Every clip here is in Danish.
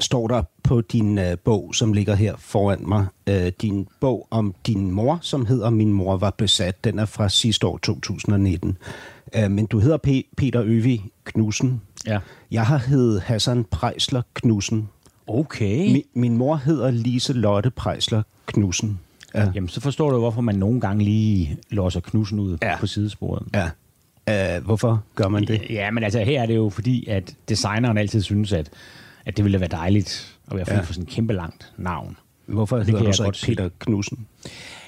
står der på din øh, bog, som ligger her foran mig. Øh, din bog om din mor, som hedder Min mor var besat. Den er fra sidste år, 2019. Øh, men du hedder P- Peter Øvig Knudsen. Ja. Jeg har heddet Hassan Prejsler Knudsen. Okay. Min, min mor hedder Lise Lotte Prejsler Knudsen. Ja. Jamen, så forstår du, hvorfor man nogle gange lige låser knusen ud Ja. på sidesporet. ja. Øh, hvorfor gør man det? Ja, men altså her er det jo fordi, at designeren altid synes, at, at det ville være dejligt at være fri Ja. for sådan et kæmpe langt navn. Hvorfor hedder du så ikke. Peter Knudsen?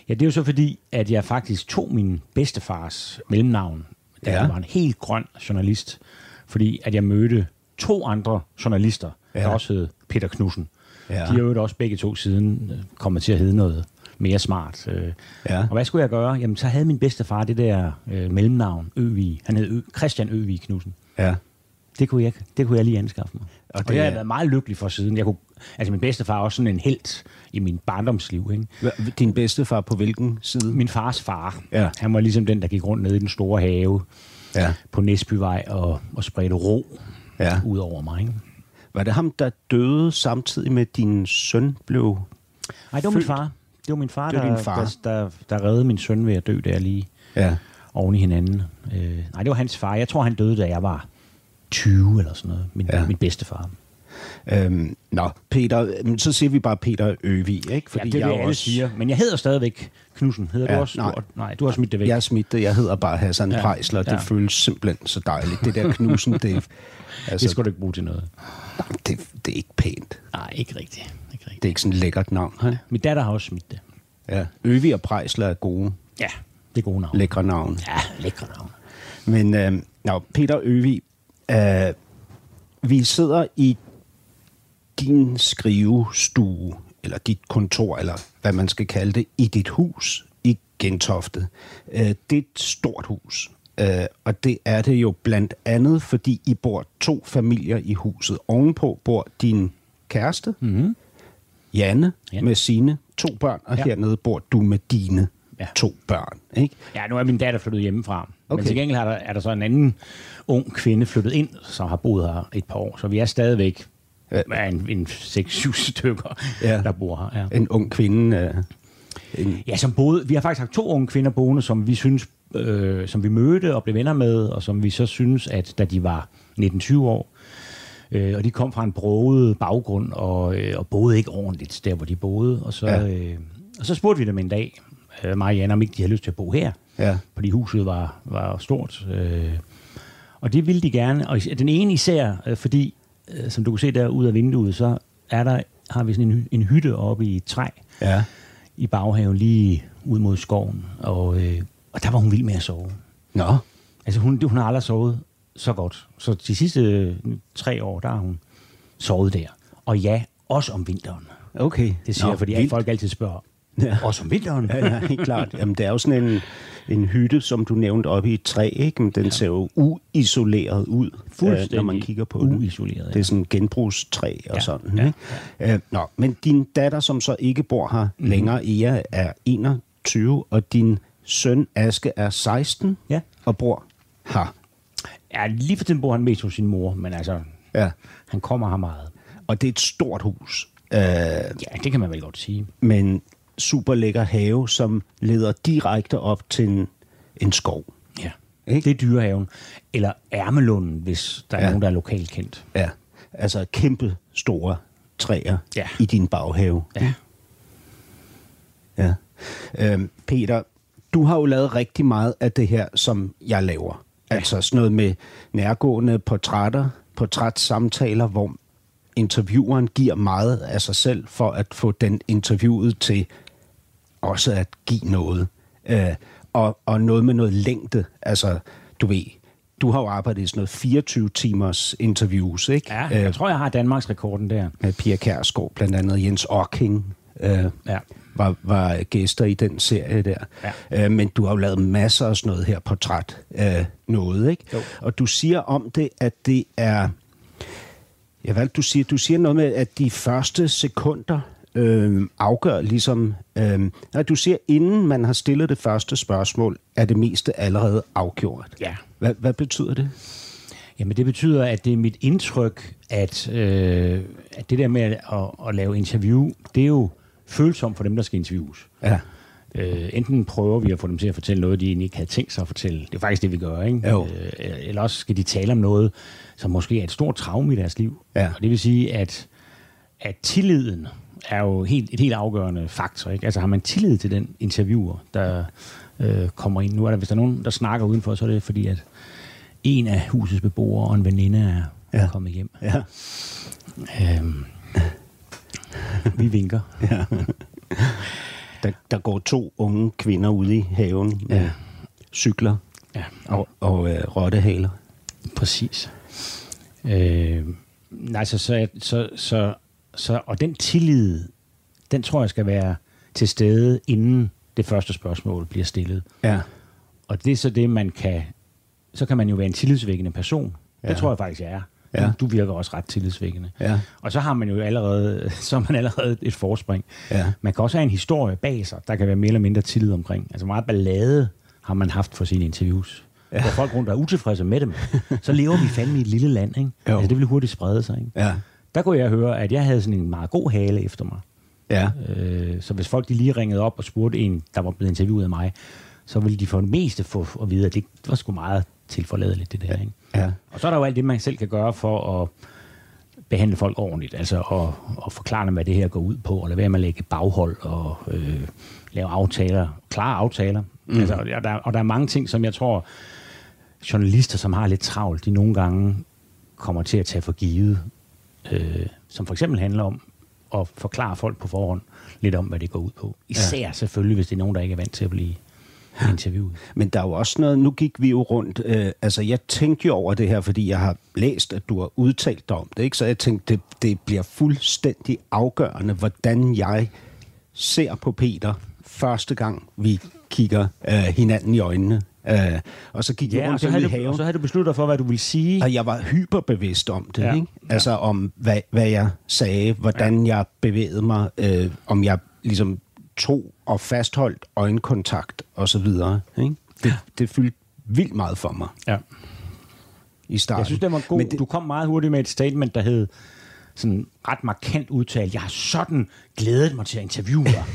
Ja, det er jo så fordi, at jeg faktisk tog min bedstefars mellemnavn, da Ja. jeg var en helt grøn journalist, fordi at jeg mødte to andre journalister, ja. Ja. der også hed Peter Knudsen. Ja. De har jo også begge to siden øh, kommet til at hedde noget mere smart. øh. Ja. Og hvad skulle jeg gøre? Jamen, så havde min bedstefar det der øh, mellemnavn, Øvig. Han hed Ø- Christian Øvig Knudsen. Ja. Det kunne jeg, det kunne jeg lige anskaffe mig. Og det, det har jeg været meget lykkelig for siden. Jeg kunne, altså min bedstefar er også sådan en held i min barndomsliv. Ikke? Hva- Din bedstefar på hvilken side? Min fars far, Ja. han var ligesom den, der gik rundt nede i den store have Ja. på Næsbyvej og, og spredte ro Ja. ud over mig. Ikke? Var det ham, der døde samtidig med, at din søn blev... Nej, det var min far. Det var min far, Det var der, far. Der, der, der reddede min søn ved at dø der lige Ja. oven i hinanden. Øh, nej, det var hans far. Jeg tror, han døde, da jeg var 20 eller sådan noget. Min, Ja. ja. min bedstefar. Øhm, nå, Peter, så siger vi bare Peter Øvig, ikke? Fordi ja, det er jeg det, alle også, siger. Men jeg hedder stadigvæk Knudsen. Hedder Ja, du også? nej. Du, nej, du har smidt det væk. Jeg er smidt det. Jeg hedder bare Hassan ja. Ja, Prejsler. Det ja. føles simpelthen så dejligt. Det der knusen, det, er- altså, det skal du ikke bruge til noget. det, det er ikke pænt. Nej, ikke rigtigt. Ikke rigtigt. Det er ikke sådan et lækkert navn. He? Min datter har også smidt det. Ja. Øvig og Prejsler er gode, Ja, det er gode navn. lækre navn. Ja, lækre navn. Men øh, nå, Peter Øvig, øh, vi sidder i din skrivestue, eller dit kontor, eller hvad man skal kalde det, i dit hus i Gentofte. Øh, det er et stort hus, øh, og det er det jo blandt andet, fordi I bor to familier i huset. Ovenpå bor din kæreste, mm-hmm. Janne, Ja. ja. med sine to børn, og. Ja. hernede bor du med dine ja. To børn. Ikke? Ja, nu er min datter flyttet hjemmefra. Okay. Men til gengæld er der, er der så en anden ung kvinde flyttet ind, som har boet her et par år. Så vi er stadigvæk Ja. en, en 6-7 stykker, Ja. der bor her. Ja. En ung kvinde... Øh, en, Ja, som boede, vi har faktisk haft to unge kvinder boende, som vi synes, øh, som vi mødte og blev venner med, og som vi så synes, at da de var 19-20 år, øh, og de kom fra en broget baggrund og, øh, og boede ikke ordentligt der, hvor de boede, og så, ja. øh, og så spurgte vi dem en dag, øh, Jan, om ikke de havde lyst til at bo her, Ja. fordi huset var, var stort. Øh, og det ville de gerne, og den ene især, øh, fordi, øh, som du kan se der ud af vinduet, så er der, har vi sådan en, en hytte oppe i et træ, ja. i baghaven lige ud mod skoven, og, øh, og der var hun vild med at sove. Nå, Altså hun, hun har aldrig sovet så godt. Så de sidste øh, tre år, der har hun sovet der. Og ja, også om vinteren. okay. Det siger Nå, jeg, fordi vildt. folk altid spørger, Ja. ja. også om vinteren? Ja, ja, helt klart. Jamen, det er jo sådan en, en hytte, som du nævnte, oppe i et træ, ikke? Men den ja. ser jo uisoleret ud, øh, når man kigger på den. uisoleret, ja. Det er sådan en genbrugstræ og Ja, sådan. ja, Ikke? Øh, nå, men din datter, som så ikke bor her mm. længere, Ea, er 21, og din søn Aske er 16 Ja. og bor her. Ja, lige for tiden bor han mest hos sin mor, men altså, Ja. han kommer her meget. Og det er et stort hus. Øh, Ja, det kan man vel godt sige. med en super lækker have, som leder direkte op til en, en skov. Ja. Ikke? Det er dyrehaven. Eller Ærmelunden, hvis der er Ja. nogen, der er lokalt kendt. Ja, altså kæmpe store træer Ja. i din baghave. Ja. Ja. Øhm, Peter, du har jo lavet rigtig meget af det her, som jeg laver. Ja. Altså sådan noget med nærgående portrætter, portrætsamtaler, hvor intervieweren giver meget af sig selv for at få den interviewet til også at give noget. Øh, og, og noget med noget længde. Altså, du ved, du har jo arbejdet i sådan noget 24 timers interviews, ikke? Ja, jeg tror, jeg har Danmarks rekorden der. Med Pia Kærsgaard, blandt andet Jens Ocking. Øh, Ja. var, var gæster i den serie der. Ja. Øh, men du har jo lavet masser af sådan noget her portræt øh, noget, ikke? Jo. Og du siger om det, at det er... Ja, hvad du siger? Du siger noget med, at de første sekunder øh, afgør ligesom... Øh, nej, du siger, inden man har stillet det første spørgsmål, er det meste allerede afgjort. Ja. Hvad, hvad betyder det? Jamen det betyder, at det er mit indtryk, at, øh, at det der med at, at, at lave interview, det er jo følsomt for dem, der skal interviews. Ja. Øh, enten prøver vi at få dem til at fortælle noget, de egentlig ikke havde tænkt sig at fortælle. Det er faktisk det, vi gør, ikke? Jo. Øh, eller også skal de tale om noget, som måske er et stort traume i deres liv. Ja. Og det vil sige, at, at tilliden er jo helt, et helt afgørende faktor. Ikke? Altså har man tillid til den interviewer, der øh, kommer ind. Nu er der, hvis der er nogen, der snakker udenfor, så er det fordi, at en af husets beboere og en veninde er Ja. kommet hjem. Ja. Øhm, vi vinker. ja. Der, der går to unge kvinder ude i haven med Ja. cykler Ja, og, og øh, rottehaler. Præcis. Øh, nej, så, så, så, så, så, og den tillid, den tror jeg skal være til stede, inden det første spørgsmål bliver stillet. Ja. Og det er så det, man kan... Så kan man jo være en tillidsvækkende person. Ja. Det tror jeg faktisk, jeg er. Ja. Du, du virker også ret tillidsvækkende. Ja. Og så har man jo allerede, så har man allerede et forspring. Ja. Man kan også have en historie bag sig, der kan være mere eller mindre tillid omkring. Altså meget ballade har man haft for sine interviews. Ja. Hvor folk rundt er utilfredse med dem. Så lever vi fandme i et lille land, ikke? Jo. Altså, det vil hurtigt sprede sig, ikke? Ja. Der kunne jeg høre, at jeg havde sådan en meget god hale efter mig. Ja. Øh, så hvis folk de lige ringede op og spurgte en, der var blevet interviewet af mig, så ville de for det meste få at vide, at det var sgu meget tilforladeligt, det der. Ikke? Ja. Og så er der jo alt det, man selv kan gøre for at behandle folk ordentligt, altså at, at forklare dem, hvad det her går ud på, og lade være med at lægge baghold og øh, lave aftaler, klare aftaler. Mm. Altså, og, der, og der er mange ting, som jeg tror, journalister, som har lidt travlt, de nogle gange kommer til at tage for givet, øh, som for eksempel handler om at forklare folk på forhånd lidt om, hvad det går ud på. Især ja. selvfølgelig, hvis det er nogen, der ikke er vant til at blive interviewet. Men der er jo også noget, nu gik vi jo rundt, øh, altså jeg tænkte jo over det her, fordi jeg har læst, at du har udtalt dig om det, ikke? så jeg tænkte, det, det bliver fuldstændig afgørende, hvordan jeg ser på Peter første gang, vi kigger øh, hinanden i øjnene. Øh, og så gik Ja, og rundt så, derude havde i du, og så havde du besluttet for, hvad du ville sige. Og jeg var hyperbevidst om det, Ja. ikke? Altså om, hvad, hvad jeg sagde, hvordan ja. jeg bevægede mig, øh, om jeg ligesom tog og fastholdt øjenkontakt og så videre. Ikke? Det, det fyldte vildt meget for mig Ja. i starten. Jeg synes, det var god. Men det, Du kom meget hurtigt med et statement, der hed sådan ret markant udtalt, jeg har sådan glædet mig til at interviewe dig.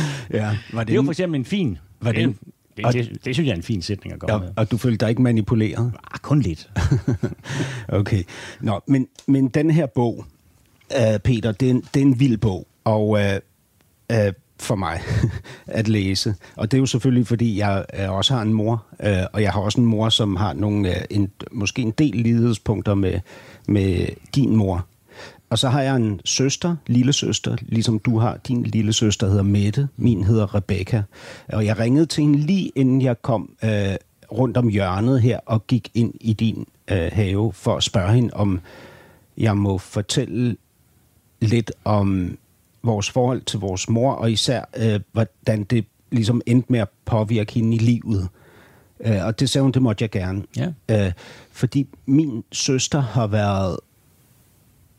ja, var Det er jo det, for eksempel en fin... Var det en- det, det, det, det, synes jeg er en fin sætning at gøre med. og, og du følte dig ikke manipuleret? Ah, kun lidt. Okay. Nå, men, men den her bog, uh, Peter, det er, en, det er en vild bog, og uh, uh, for mig at læse. Og det er jo selvfølgelig, fordi jeg uh, også har en mor, uh, og jeg har også en mor, som har nogle, uh, en, måske en del lighedspunkter med, med din mor. Og så har jeg en søster, lille søster, ligesom du har. Din lille søster hedder Mette, min hedder Rebecca. Og jeg ringede til hende lige inden jeg kom øh, rundt om hjørnet her og gik ind i din øh, have for at spørge hende, om jeg må fortælle lidt om vores forhold til vores mor, og især øh, hvordan det ligesom endte med at påvirke hende i livet. Øh, og det sagde hun, det måtte jeg gerne. Ja. Øh, fordi min søster har været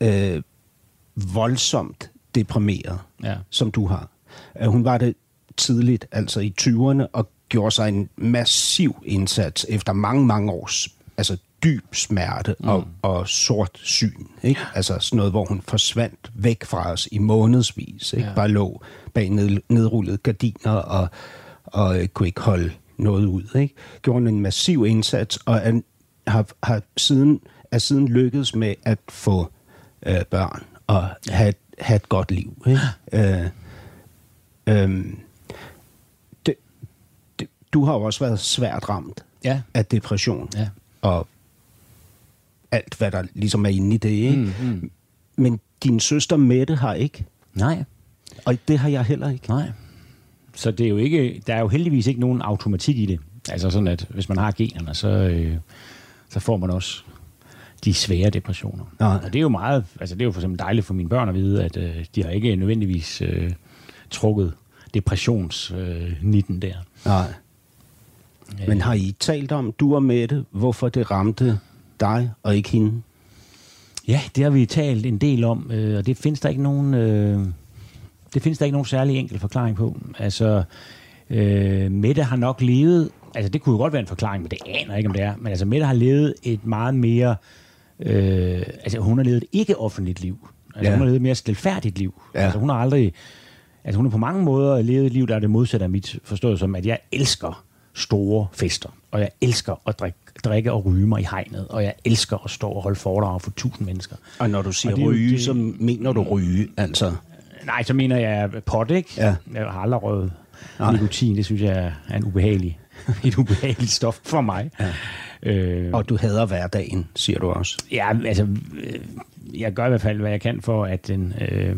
øh, voldsomt deprimeret, Ja. som du har. Øh, hun var det tidligt, altså i 20'erne, og gjorde sig en massiv indsats efter mange, mange års altså dyb smerte og, mm. og sort syn. Ikke? Altså sådan noget, hvor hun forsvandt væk fra os i månedsvis. Ikke? Ja. Bare lå bag ned, nedrullede gardiner og, og øh, kunne ikke holde noget ud. Ikke? Gjorde hun en massiv indsats, og er, har, har siden, er siden lykkedes med at få øh, børn og have, et- have et godt liv. Ikke? Øh, øhm, det, det, du har jo også været svært ramt Ja. af depression Ja. og alt, hvad der ligesom er inde i det. Ikke? Mm, mm. Men din søster Mette har ikke, Nej. og det har jeg heller ikke. Nej. Så det er jo ikke, der er jo heldigvis ikke nogen automatik i det. Altså sådan, at hvis man har generne, så, øh, så får man også de svære depressioner. Nej. Og det er jo meget, altså det er jo for eksempel dejligt for mine børn at vide, at øh, de har ikke nødvendigvis øh, trukket depressionsnitten øh, der. Nej. Men har I talt om, du og Mette, hvorfor det ramte dig og ikke hende? Ja, det har vi talt en del om, øh, og det findes der ikke nogen, øh, det findes der ikke nogen særlig enkel forklaring på. Altså, øh, Mette har nok levet, altså det kunne jo godt være en forklaring, men det aner jeg ikke, om det er, men altså Mette har levet et meget mere, øh, altså hun har levet et ikke-offentligt liv. Altså Ja. hun har levet et mere stilfærdigt liv. Ja. Altså hun har aldrig, altså hun har på mange måder levet et liv, der er det modsatte af mit, forstået som, at jeg elsker store fester, og jeg elsker at drikke, drikke og ryge mig i hegnet, og jeg elsker at stå og holde foredrag for tusind mennesker. Og når du siger det ryge, det- så mener du ryge, altså. Nej, så mener jeg pot, ikke? Ja. Jeg har aldrig røget nikotin. Det synes jeg er en ubehagelig, et ubehageligt stof for mig. Ja. Øh, Og du hader hverdagen, siger du også. ja, altså, øh, jeg gør i hvert fald, hvad jeg kan for, at den, øh,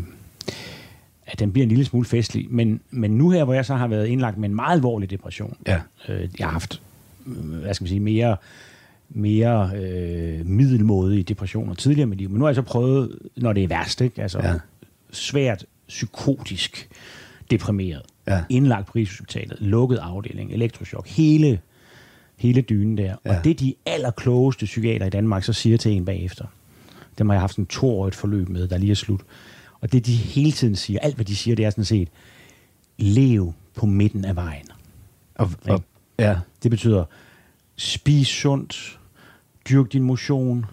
at den bliver en lille smule festlig. Men, men nu her, hvor jeg så har været indlagt med en meget alvorlig depression, Ja. øh, jeg har haft, øh, hvad skal man sige, mere, mere øh, middelmådige depressioner tidligere i mit liv. Men nu har jeg så prøvet, når det er værst, ikke? Altså, Ja. svært psykotisk deprimeret, Ja. indlagt på Rigshospitalet, lukket afdeling, elektroshock, hele, hele dynen der. Ja. Og det de allerklogeste psykiater i Danmark så siger til en bagefter, dem har jeg haft en toårigt forløb med, der lige er slut. Og det de hele tiden siger, alt hvad de siger, det er sådan set, lev på midten af vejen. Og, og, ja. Det betyder, spis sundt, dyrk din motion,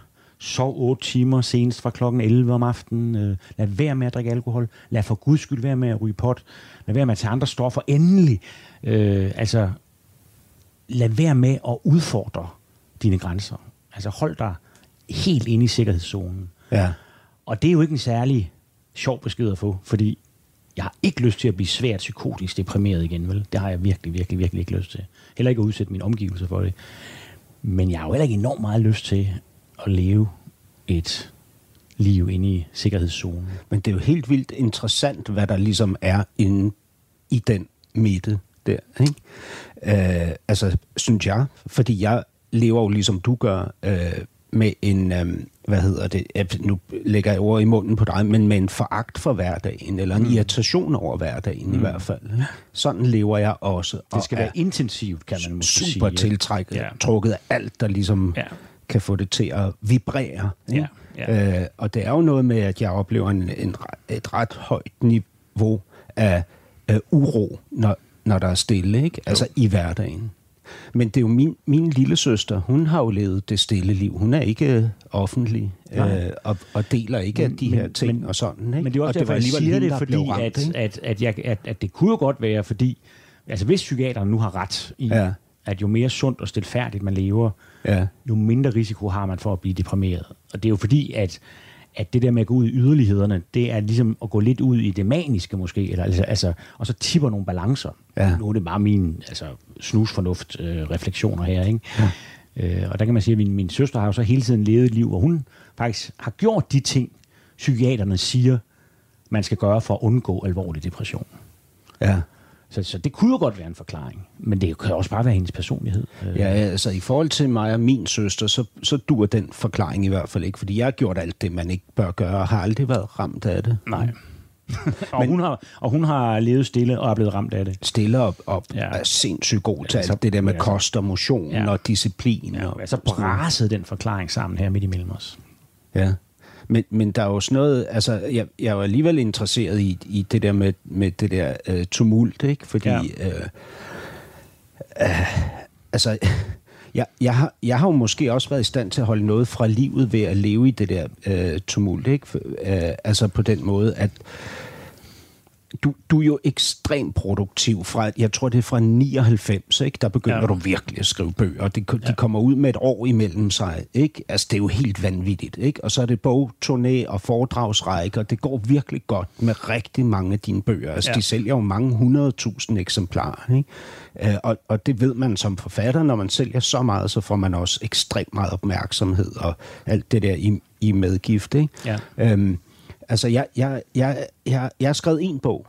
sov 8 timer senest fra klokken 11 om aftenen, øh, lad være med at drikke alkohol, lad for guds skyld være med at ryge pot, lad være med at tage andre stoffer, endelig. Øh, altså, lad være med at udfordre dine grænser. Altså hold dig helt inde i sikkerhedszonen. ja. Og det er jo ikke en særlig sjov besked at få, fordi jeg har ikke lyst til at blive svært psykotisk deprimeret igen, vel? Det har jeg virkelig, virkelig, virkelig ikke lyst til. Heller ikke at udsætte mine omgivelser for det. Men jeg har jo heller ikke enormt meget lyst til at leve et liv inde i sikkerhedszonen. Men det er jo helt vildt interessant, hvad der ligesom er inde i den midte der. Ikke? Øh, altså, synes jeg, fordi jeg lever jo ligesom du gør, øh, med en, øh, hvad hedder det, øh, nu lægger jeg ord i munden på dig, men med en foragt for hverdagen, eller en mm. irritation over hverdagen mm. i hvert fald. Sådan lever jeg også. Det skal og være intensivt, kan man måske super sige. tiltrækket, Ja. ja. trukket af alt, der ligesom Ja. Kan få det til at vibrere. Ikke? Ja, ja. Øh, og det er jo noget med, at jeg oplever en, en, et ret højt niveau af, af uro, når, når der er stille, ikke? altså i hverdagen. Men det er jo min, min lille søster, hun har jo levet det stille liv. Hun er ikke øh, offentlig øh, og, og deler ikke men, de her ting men, og sådan. Ikke? Men det er og også derfor, var jeg siger det, fordi ramt, at, at, at, jeg, at, at det kunne jo godt være, fordi altså hvis psykiaterne nu har ret i, Ja. At jo mere sundt og stilfærdigt man lever, Ja. jo mindre risiko har man for at blive deprimeret. Og det er jo fordi, at, at det der med at gå ud i yderlighederne, det er ligesom at gå lidt ud i det maniske måske, eller, altså, altså, og så tipper nogle balancer. Ja. Nu er det bare min altså, snusfornuft øh, her, ikke? Ja. Øh, og der kan man sige, at min, min søster har jo så hele tiden levet et liv, hvor hun faktisk har gjort de ting, psykiaterne siger, man skal gøre for at undgå alvorlig depression. Ja. Så, så det kunne jo godt være en forklaring, men det kan også bare være hendes personlighed. Øh, Ja, altså i forhold til mig og min søster, så, så dur den forklaring i hvert fald ikke, fordi jeg har gjort alt det, man ikke bør gøre, og har aldrig været ramt af det. Nej. og, men, hun har, og hun har levet stille og er blevet ramt af det. Stille op, op Ja. er sindssygt god til Ja, så- alt det der med ja, så- kost og motion Ja. og disciplin. Ja, og, altså brasede den forklaring sammen her midt imellem os. Ja. Men, men der er jo sådan noget, altså jeg, jeg er jo alligevel interesseret i, i det der med, med det der øh, tumult, ikke? Fordi, Ja. øh, øh, altså, jeg, jeg, har, jeg har jo måske også været i stand til at holde noget fra livet ved at leve i det der øh, tumult, ikke? For, øh, altså på den måde, at du, du er jo ekstremt produktiv fra, jeg tror det er fra 99, ikke? der begynder Ja. ja. du virkelig at skrive bøger. De, de kommer ud med et år imellem sig. Ikke? Altså det er jo helt vanvittigt. Ikke? Og så er det bogturné og foredragsrække, og det går virkelig godt med rigtig mange af dine bøger. Altså Ja. ja. de sælger jo mange hundredtusind eksemplarer. Ikke? Øh, og, og det ved man som forfatter, når man sælger så meget, så får man også ekstremt meget opmærksomhed og alt det der i, i medgift. Ikke? Ja. Øhm, altså, jeg, jeg, jeg, jeg, jeg har skrevet en bog,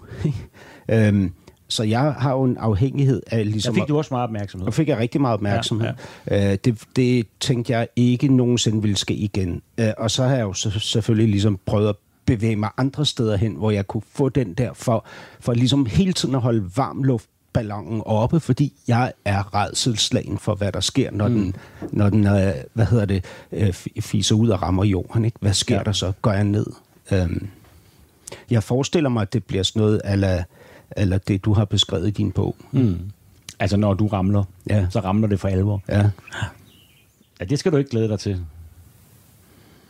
øhm, så jeg har jo en afhængighed af Der ligesom... fik at- du også meget opmærksomhed. Nu fik jeg rigtig meget opmærksomhed. Ja, ja. Det, det tænkte jeg ikke nogensinde ville ske igen. Øh, Og så har jeg jo så, selvfølgelig ligesom prøvet at bevæge mig andre steder hen, hvor jeg kunne få den der for, for ligesom hele tiden at holde varm luftballonen oppe, fordi jeg er redselslagen for, hvad der sker, når mm. den, når den øh, hvad hedder det, øh, fi- fiser ud og rammer jorden. Ikke? Hvad sker ja. der så? Går jeg ned? Øhm, jeg forestiller mig, at det bliver sådan noget, eller, eller det, du har beskrevet i din bog. Mm. Altså, når du ramler, Ja. så ramler det for alvor. Ja, Ja, det skal du ikke glæde dig til.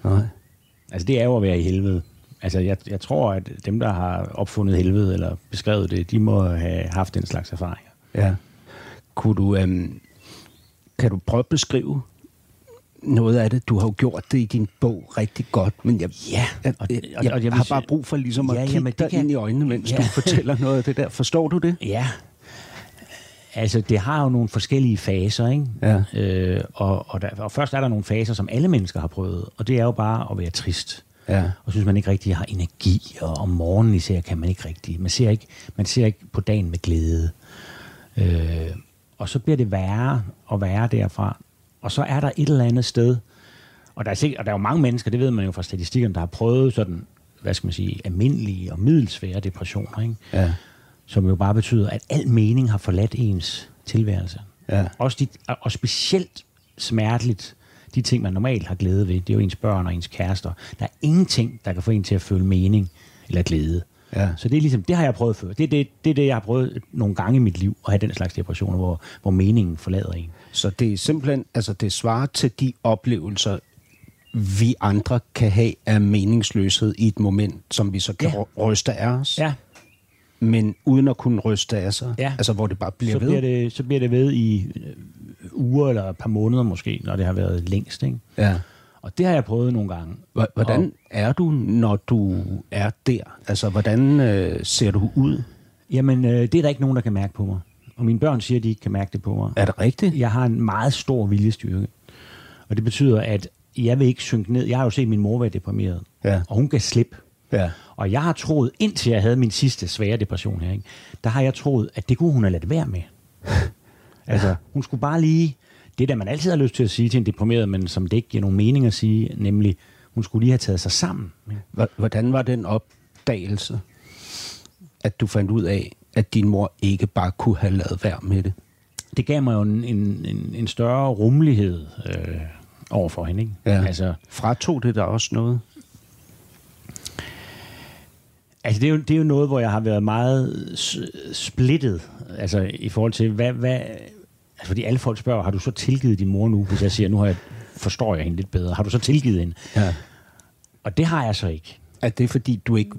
nej. Altså, det er jo at være i helvede. Altså, jeg, jeg tror, at dem, der har opfundet helvede eller beskrevet det, de må have haft den slags erfaringer. Ja. Kunne du, øhm, kan du prøve at beskrive noget af det? Du har jo gjort det i din bog rigtig godt, men jeg, Ja, og- jeg, jeg, og jeg har bare brug for ligesom at Ja, kigge jamen, dig kan- ind i øjnene, mens Ja. du fortæller noget af det der. Forstår du det? Ja. Altså, det har jo nogle forskellige faser, ikke? Ja. Øh, og, og, der, og først er der nogle faser, som alle mennesker har prøvet, og det er jo bare at være trist. Ja. Og synes, man ikke rigtig har energi, og om morgenen især kan man ikke rigtig. Man ser ikke, man ser ikke på dagen med glæde. Øh, og så bliver det værre og værre derfra. Og så er der et eller andet sted, og der er, sikkert, og der er jo mange mennesker, det ved man jo fra statistikkerne, der har prøvet sådan, hvad skal man sige, almindelige og middelsvære depressioner, ikke? Ja. som jo bare betyder, at al mening har forladt ens tilværelse. Ja. Også de, og specielt smerteligt, de ting, man normalt har glæde ved, det er jo ens børn og ens kærester. Der er ingenting, der kan få en til at føle mening eller glæde. Ja. Så det er ligesom, det har jeg prøvet før. Det er det, det er det, jeg har prøvet nogle gange i mit liv, at have den slags depressioner, hvor, hvor meningen forlader en. Så det er simpelthen, altså det svarer til de oplevelser, vi andre kan have af meningsløshed i et moment, som vi så kan Ja. ryste af os, Ja, men uden at kunne ryste af sig. Ja. Altså hvor det bare bliver så ved. bliver, det, så bliver det ved i øh, uger eller et par måneder måske, når det har været længst. Ikke? Ja. Og det har jeg prøvet nogle gange. H- Hvordan er du, når du er der? Altså, hvordan øh, ser du ud? Jamen, øh, det er der ikke nogen, der kan mærke på mig. Og mine børn siger, at de ikke kan mærke det på mig. Er det rigtigt? Jeg har en meget stor viljestyrke. Og det betyder, at jeg vil ikke synke ned. Jeg har jo set min mor være deprimeret. Ja. Og hun gav slip. Ja. Og jeg har troet, indtil jeg havde min sidste svære depression her, ikke? der har jeg troet, at det kunne hun have ladt være med. altså, hun skulle bare lige... Det, der man altid har lyst til at sige til en deprimeret, men som det ikke giver nogen mening at sige, nemlig, hun skulle lige have taget sig sammen. ikke? Hvordan var den opdagelse, at du fandt ud af, at din mor ikke bare kunne have lavet være med det? det gav mig jo en, en, en, en større rummelighed øh, over for hende. Ikke? Ja. Altså, Fratog det der også noget? altså det, er jo, det er jo noget, hvor jeg har været meget splittet, altså i forhold til, hvad, hvad, altså fordi alle folk spørger, har du så tilgivet din mor nu, hvis jeg siger, nu har jeg, forstår jeg hende lidt bedre, har du så tilgivet hende? Ja. Og det har jeg så ikke. Er det fordi, du ikke...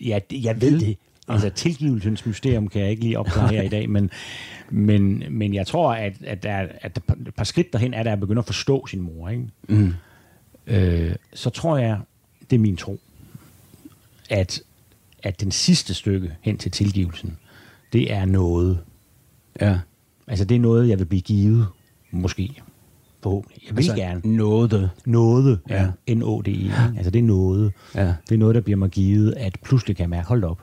Ja, det- jeg ved det. Altså tilgivelsens mysterium kan jeg ikke lige opklare her i dag, men, men, men jeg tror, at, at, der, er- at der, et par skridt derhen er, der at begynde at forstå sin mor. Ikke? Mm. øh, så tror jeg, det er min tro, at, at den sidste stykke hen til tilgivelsen, det er noget. Ja. Altså det er noget, jeg vil blive givet, måske. Forhåbentlig. Jeg vil altså, gerne. Noget. Noget, Ja. ja. N-O-D-E. ikke? Altså det er noget. Ja. Det er noget, der bliver mig givet, at pludselig kan jeg mærke, hold op.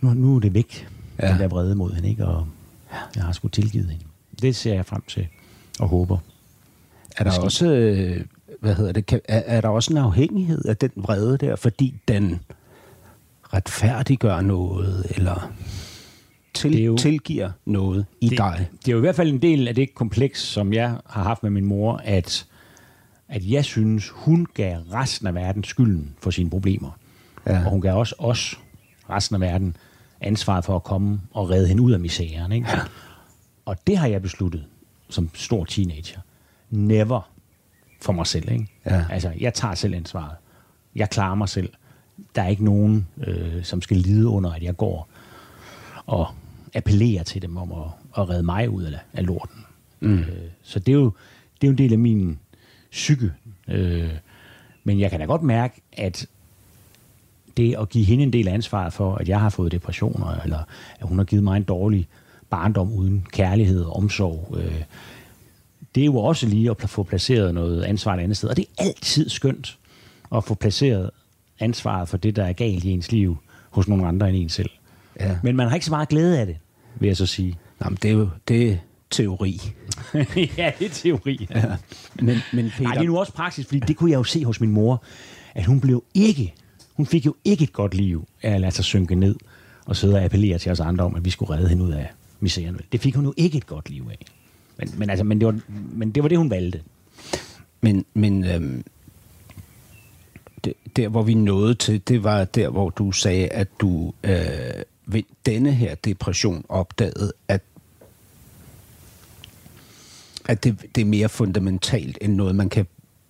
Nu, nu er det væk, Ja. den der vrede mod hende, ikke? og jeg har sgu tilgivet hende. Det ser jeg frem til og håber. Er der Måske. også... øh, Hvad hedder det? Kan, er, er der også en afhængighed af den vrede der, fordi den retfærdiggør noget, eller til, Det jo- tilgiver noget i det, dig? Det er jo i hvert fald en del af det kompleks, som jeg har haft med min mor, at, at jeg synes, hun gav resten af verden skylden for sine problemer. Ja. Og hun gav også os, resten af verden, ansvaret for at komme og redde hende ud af misæren. Ikke? Ja. Og det har jeg besluttet som stor teenager. Never for mig selv. Ikke? Ja. Altså, jeg tager selv ansvaret. Jeg klarer mig selv. Der er ikke nogen, øh, som skal lide under, at jeg går og appellerer til dem om at, at redde mig ud af, af lorten. Mm. Øh, så det er, jo, det er jo en del af min psyke. Øh, men jeg kan da godt mærke, at det at give hende en del af ansvaret for, at jeg har fået depressioner, eller at hun har givet mig en dårlig barndom uden kærlighed og omsorg, øh, det er jo også lige at få placeret noget ansvar et andet sted. Og det er altid skønt at få placeret ansvaret for det, der er galt i ens liv, hos nogle andre end en selv. Ja. Men man har ikke så meget glæde af det, vil jeg så sige. Nå, men det er jo det er teori. ja, det er teori. Ja. Men, men Peter, Nej, det er nu også praksis, fordi det kunne jeg jo se hos min mor, at hun blev ikke, hun fik jo ikke et godt liv af at lade sig synke ned og sidde og appellere til os andre om, at vi skulle redde hende ud af miseren. Det fik hun jo ikke et godt liv af. Men, men, altså, men, det, var, men det var det, hun valgte. Men, men øhm, det, der, hvor vi nåede til, det var der, hvor du sagde, at du øh, ved denne her depression opdagede, at, at det, det er mere fundamentalt end noget, man kan,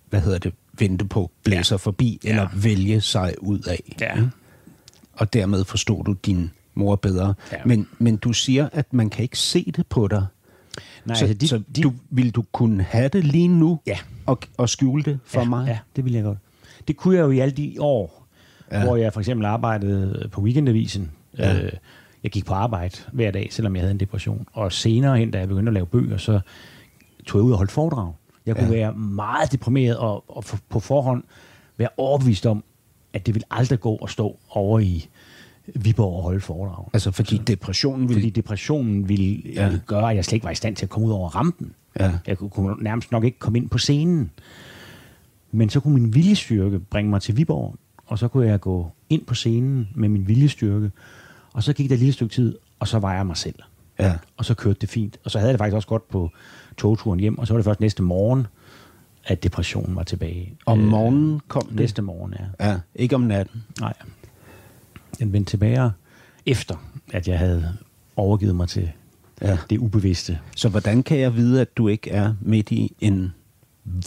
hvad hedder det, vente på, blæser ja. forbi, Ja. eller vælge sig ud af. Ja. ikke? Og dermed forstod du din mor bedre. Ja. Men, men du siger, at man kan ikke se det på dig. Nej, så altså, de, så de, du, vil du kunne have det lige nu Ja. og, og skjule det for ja, mig? Ja, det ville jeg godt. Det kunne jeg jo i alle de år, Ja. ja. hvor jeg for eksempel arbejdede på weekendavisen. Ja. Ja. Øh, jeg gik på arbejde hver dag, selvom jeg havde en depression. Og senere hen, da jeg begyndte at lave bøger, så tog jeg ud og holdt foredrag. Jeg kunne Ja. være meget deprimeret og, og på forhånd være overbevist om, at det ville aldrig gå at stå over i Viborg og holde foredrag. Altså fordi depressionen vil... Fordi depressionen ville, Ja. ville gøre, at jeg slet ikke var i stand til at komme ud over rampen. Ja. Jeg kunne, kunne nærmest nok ikke komme ind på scenen. Men så kunne min viljestyrke bringe mig til Viborg, og så kunne jeg gå ind på scenen med min viljestyrke. Og så gik der et lille stykke tid, og så var jeg mig selv. Ja. Og så kørte det fint. Og så havde jeg det faktisk også godt på togturen hjem, og så var det først næste morgen, at depressionen var tilbage. Om Øh, morgenen kom det? Næste morgen, ja. Ja, ikke om natten. Nej. Den vendte tilbage efter, at jeg havde overgivet mig til Ja. det ubevidste. Så hvordan kan jeg vide, at du ikke er midt i en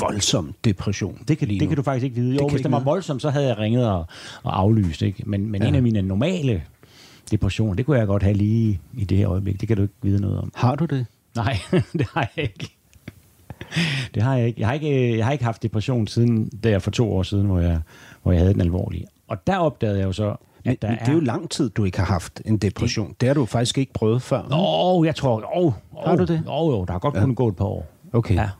voldsom depression? Det kan, lige det nu? kan du faktisk ikke vide. Det Jo, kan hvis den var voldsom, så havde jeg ringet og, og aflyst. Ikke? Men, men ja. en af mine normale depressioner, det kunne jeg godt have lige i det her øjeblik. Det kan du ikke vide noget om. Har du det? Nej, det har jeg ikke. Det har jeg ikke. Jeg har ikke, jeg har ikke haft depression siden der for to år siden, hvor jeg, hvor jeg havde den alvorlige. Og der opdagede jeg jo så, at Men, der men det er jo lang tid, du ikke har haft en depression. Det, det har du faktisk ikke prøvet før. Åh, oh, jeg tror... Oh, oh, Har du det? Åh, oh, jo, der har godt Ja. kunnet gå et par år. Okay. Ja.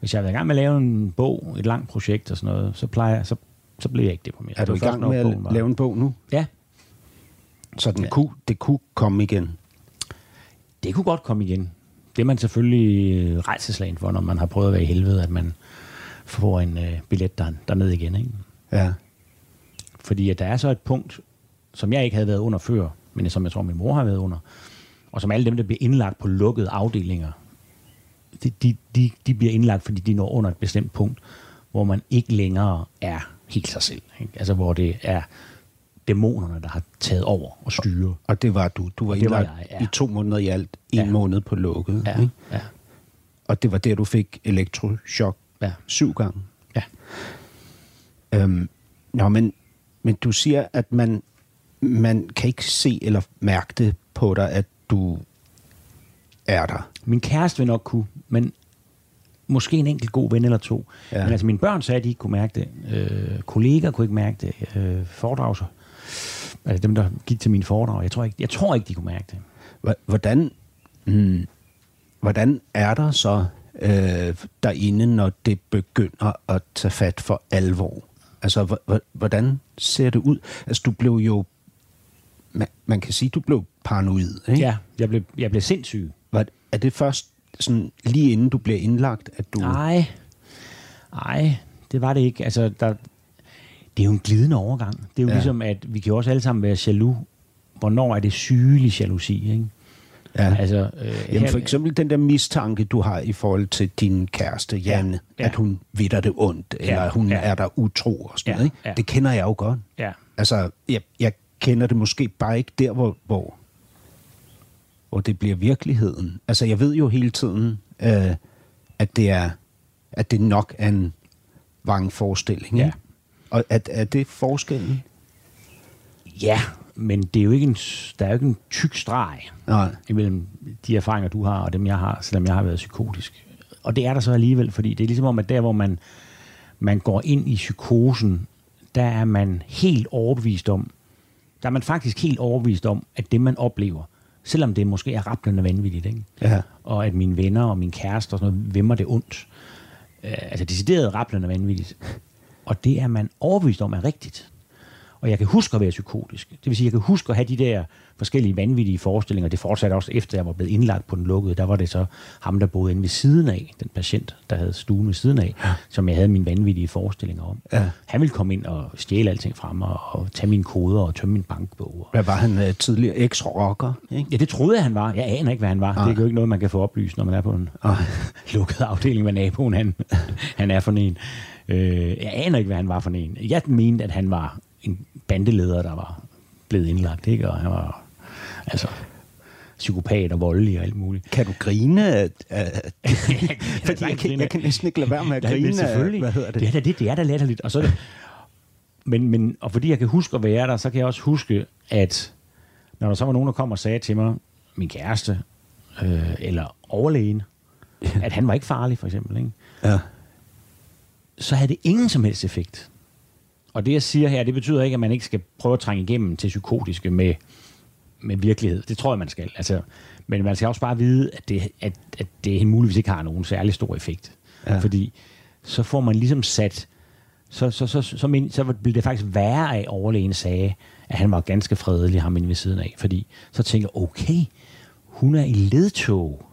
Hvis jeg har været i gang med at lave en bog, et langt projekt og sådan noget, så plejer jeg, så, så bliver jeg ikke deprimeret. Er du i gang med når bogen at lave en bog nu? Ja, Så den Ja. kunne, det kunne komme igen. det kunne godt komme igen. Det er man selvfølgelig øh, rejseslagen for, når man har prøvet at være i helvede, at man får en øh, billet der, derned igen. Ikke? Ja. Fordi at der er så et punkt, som jeg ikke havde været under før, men som jeg tror, min mor har været under, og som alle dem, der bliver indlagt på lukkede afdelinger, de, de, de, de bliver indlagt, fordi de når under et bestemt punkt, hvor man ikke længere er helt sig selv. Ikke? Altså hvor det er dæmonerne, der har taget over og styrer. Og det var du. Du var det var jeg, ja. i to måneder i alt. En Ja. måned på lukket. Ja, Ikke? ja, Og det var der, du fik elektroshock ja, syv gange. ja. Øhm, nå, men, men du siger, at man, man kan ikke se eller mærke det på dig, at du er der. Min kæreste vil nok kunne, men måske en enkelt god ven eller to. Ja. Men altså mine børn sagde, at de ikke kunne mærke det. Øh, kolleger kunne ikke mærke det. Øh, foredragser. Altså dem, der gik til mine foredrag. Jeg tror ikke, jeg tror ikke de kunne mærke det. Hvordan, hmm, hvordan er der så øh, derinde, når det begynder at tage fat for alvor? Altså, hvordan ser det ud? Altså, du blev jo... Man, man kan sige, du blev paranoid, ikke? Ja, jeg blev, jeg blev sindssyg. Var, er det først sådan, lige inden du bliver indlagt, at du... Nej, nej, det var det ikke. Altså, der, det er jo en glidende overgang. Det er jo Ja. ligesom, at vi kan jo også alle sammen være jaloux. Hvornår er det sygelig jalousi, ikke? Ja. Altså, øh, Jamen for eksempel den der mistanke, du har i forhold til din kæreste, Janne, ja, Ja, at hun vidder det ondt, eller Ja, hun ja. er der utro og sådan Ja, noget. Ikke? ja. Det kender jeg jo godt. Ja, Altså, jeg, jeg kender det måske bare ikke der, hvor, hvor, hvor det bliver virkeligheden. Altså, jeg ved jo hele tiden, øh, at, det er, at det nok er en vrangforestilling. Ja. ikke? Og at, er det forskellen? ja, men det er jo ikke en, der er jo ikke en tyk streg Nej. imellem de erfaringer, du har, og dem, jeg har, selvom jeg har været psykotisk. Og det er der så alligevel, fordi det er ligesom om, at der, hvor man, man går ind i psykosen, der er man helt overbevist om, der er man faktisk helt overbevist om, at det, man oplever, selvom det måske er rablende vanvittigt, ikke? Ja. og at mine venner og min kæreste og sådan noget vimmer det ondt, øh, altså decideret rablende vanvittigt, og det er man overbevist om er rigtigt. Og jeg kan huske at være psykotisk. Det vil sige, jeg kan huske at have de der forskellige vanvittige forestillinger. Det fortsatte også efter, jeg var blevet indlagt på den lukkede. Der var det så ham, der boede inde ved siden af, den patient, der havde stuen ved siden af, ja. som jeg havde mine vanvittige forestillinger om. Ja. Han ville komme ind og stjæle alting fra mig, og tage mine koder og tømme min bankbog. Hvad var han uh, tidligere? Eks-rocker, ikke? Ja, det troede jeg, han var. Jeg aner ikke, hvad han var. Det er jo ikke noget, man kan få oplyst, når man er på en lukket afdeling, hvad naboen han, han er for en. Øh, jeg aner ikke, hvad han var for en. Jeg mente, at han var en bandeleder, der var blevet indlagt, ikke? Og han var altså psykopat og voldelig og alt muligt. Kan du grine? Fordi jeg kan, jeg kan næsten ikke lade være med at men grine. af- selvfølgelig. Hvad hedder det? Det er da det, det er da latterligt. Og, så det, men, men, og fordi jeg kan huske at være der, så kan jeg også huske, at når der så var nogen, der kom og sagde til mig, min kæreste, øh, eller overlægen, at han var ikke farlig, for eksempel, ikke? Ja. så havde det ingen som helst effekt. Og det, jeg siger her, det betyder ikke, at man ikke skal prøve at trænge igennem til psykotiske med, med virkelighed. Det tror jeg, man skal. Altså, men man skal også bare vide, at det, at, at det muligvis ikke har nogen særlig stor effekt. Ja. Fordi så får man ligesom sat... Så, så, så, så, så, men, så blev det faktisk værre af, at overlægen sagde, at han var ganske fredelig, ham inde ved siden af. Fordi så tænker okay, hun er i ledtog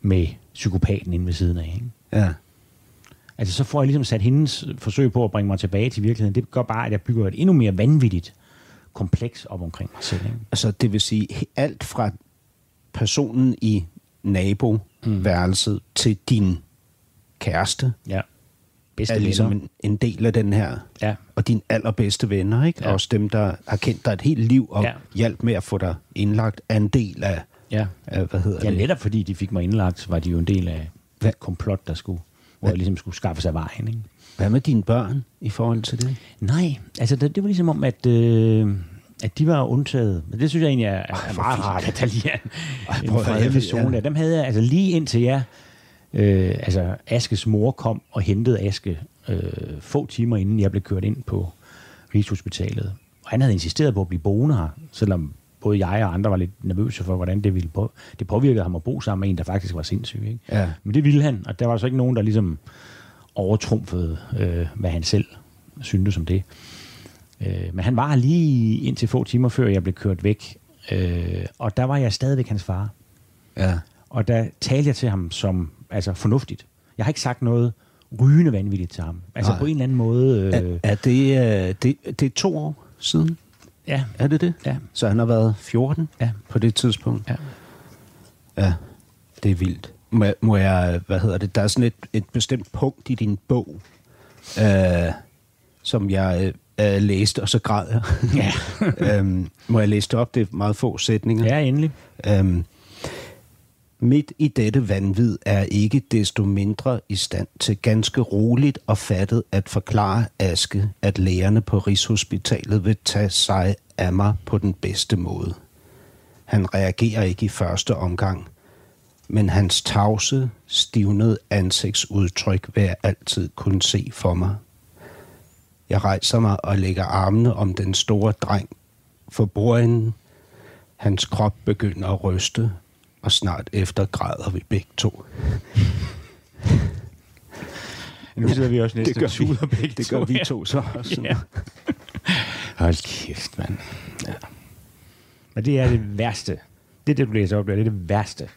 med psykopaten inde ved siden af. Ikke? ja. Altså, så får jeg ligesom sat hendes forsøg på at bringe mig tilbage til virkeligheden. Det gør bare, at jeg bygger et endnu mere vanvittigt kompleks op omkring mig selv. Ikke? Altså, det vil sige, alt fra personen i naboværelset mm. til din kæreste Ja. Bedste er ligesom venner. en, en del af den her. Ja. Og dine allerbedste venner, ikke? Ja. Ja. Også dem, der har kendt dig et helt liv og ja. Ja. hjælp med at få dig indlagt, er en del af, Ja. af hvad hedder ja, det? netop fordi de fik mig indlagt, var de jo en del af Hvad- et komplot, der skulle, hvor jeg ligesom skulle skaffe sig vejen. Ikke? Hvad med dine børn i forhold til det? Nej, altså det, det var ligesom om, at, øh, at de var undtaget. Men det synes jeg egentlig er, er meget rart, at der lige er en fredelig zone. der. Dem havde jeg, altså lige indtil jeg, øh, altså Askes mor kom og hentede Aske øh, få timer inden jeg blev kørt ind på Rigshospitalet. Og han havde insisteret på at blive boende her, selvom både jeg og andre var lidt nervøse for, hvordan det ville på. Det påvirkede ham at bo sammen med en, der faktisk var sindssyg. Ikke? Ja. Men det ville han, og der var så ikke nogen, der ligesom overtrumfede, øh, hvad han selv syntes om det. Øh, men han var lige indtil få timer før jeg blev kørt væk. Øh, og der var jeg stadigvæk hans far. Ja. Og der talte jeg til ham som altså fornuftigt. Jeg har ikke sagt noget rygende vanvittigt til ham. Altså Nej. på en eller anden måde... Øh, Er, er det, øh, det, det er to år siden? Ja, Er det det? Ja. Så han har været 14 Ja. på det tidspunkt? ja. Ja, det er vildt. Må, jeg- må jeg, hvad hedder det, der er sådan et, et bestemt punkt i din bog, øh, som jeg øh, læste, og så græd jeg. Ja. øhm, må jeg læse det op? Det er meget få sætninger. ja, endelig. Øhm, midt i dette vanvid er ikke desto mindre i stand til ganske roligt og fattet at forklare Aske, at lægerne på Rigshospitalet vil tage sig af mig på den bedste måde. Han reagerer ikke i første omgang, men hans tavse, stivnede ansigtsudtryk vil jeg altid kunne se for mig. Jeg rejser mig og lægger armene om den store dreng for bordenden. Hans krop begynder at ryste, og snart efter græder vi begge to. Nu sidder vi også næsten det gør vi, begge det gør to, vi to så også. Ja. Hold kæft, mand. Ja. Men det er det værste. Det det, du læser op, det er det værste,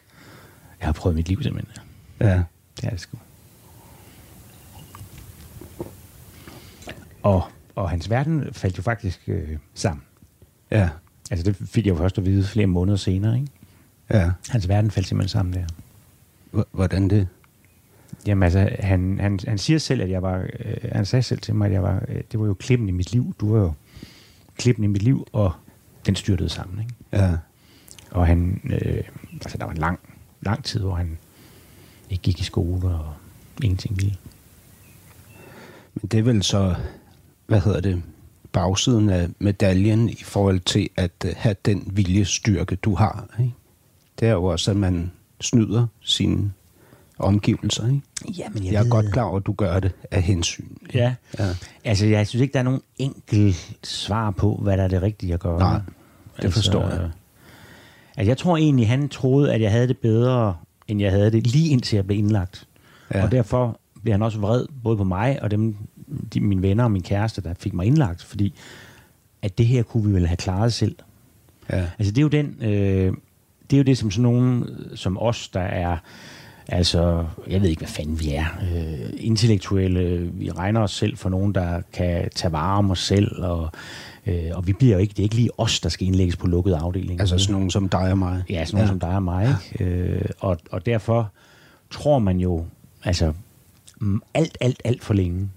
jeg har prøvet mit liv, simpelthen. ja. Det er det sgu. Og, og hans verden faldt jo faktisk øh, sammen. ja. Altså det fik jeg jo først at vide flere måneder senere, ikke? Ja. Hans verden faldt simpelthen sammen der. H- Hvordan det? Jamen altså, han, han, han siger selv, at jeg var... Øh, han sagde selv til mig, at jeg var... Øh, det var jo klippen i mit liv. Du var jo klippen i mit liv, og den styrtede sammen, ikke? Ja. Og han... Øh, altså, der var en lang, lang tid, hvor han ikke gik i skole og ingenting ville. Men det er vel så, hvad hedder det, bagsiden af medaljen i forhold til at uh, have den viljestyrke, du har. Ikke? Det er jo også, at man snyder sine omgivelser. Ikke? Jamen, Jeg, jeg er godt klar over, at du gør det af hensyn. Ja. Ja. Altså, jeg synes ikke, der er nogen enkel svar på, hvad der er det rigtige at gøre. Nej, det forstår jeg. Altså, jeg tror egentlig, han troede, at jeg havde det bedre, end jeg havde det, lige indtil jeg blev indlagt. Ja. Og derfor blev han også vred, både på mig og dem, de, mine venner og min kæreste, der fik mig indlagt, fordi at det her kunne vi vel have klaret selv. Ja. Altså det er jo den, øh, det er jo det som sådan nogen som os, der er, altså, jeg ved ikke, hvad fanden vi er, øh, intellektuelle, vi regner os selv for nogen, der kan tage vare om os selv, og, øh, og vi bliver jo ikke, det er ikke lige os, der skal indlægges på lukket afdeling. Altså sådan nogen som dig og mig. Ja, sådan nogen ja. som dig og mig. Ikke? Øh, og, og derfor tror man jo, altså mm, alt, alt, alt for længe,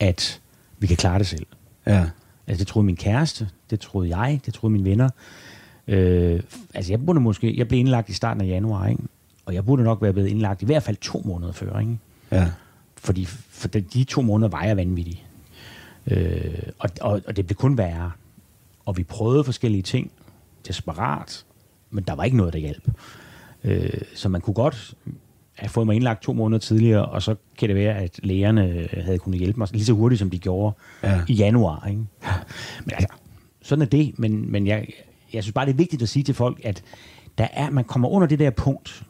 at vi kan klare det selv. Ja. Altså det troede min kæreste, det troede jeg, det troede mine venner. Øh, altså jeg burde måske, jeg blev indlagt i starten af januar, ikke? og jeg burde nok være blevet indlagt i hvert fald to måneder før. Ikke? Ja. Fordi for de, de to måneder var jeg vanvittig. Øh, og, og, og det blev kun værre. Og vi prøvede forskellige ting, desperat, men der var ikke noget, der hjalp. Øh, så man kunne godt have fået mig indlagt to måneder tidligere, og så kan det være, at lægerne havde kunnet hjælpe mig lige så hurtigt, som de gjorde Ja. i januar. Ikke? Men altså, sådan er det, men, men jeg, jeg synes bare, det er vigtigt at sige til folk, at der er, man kommer under det der punkt,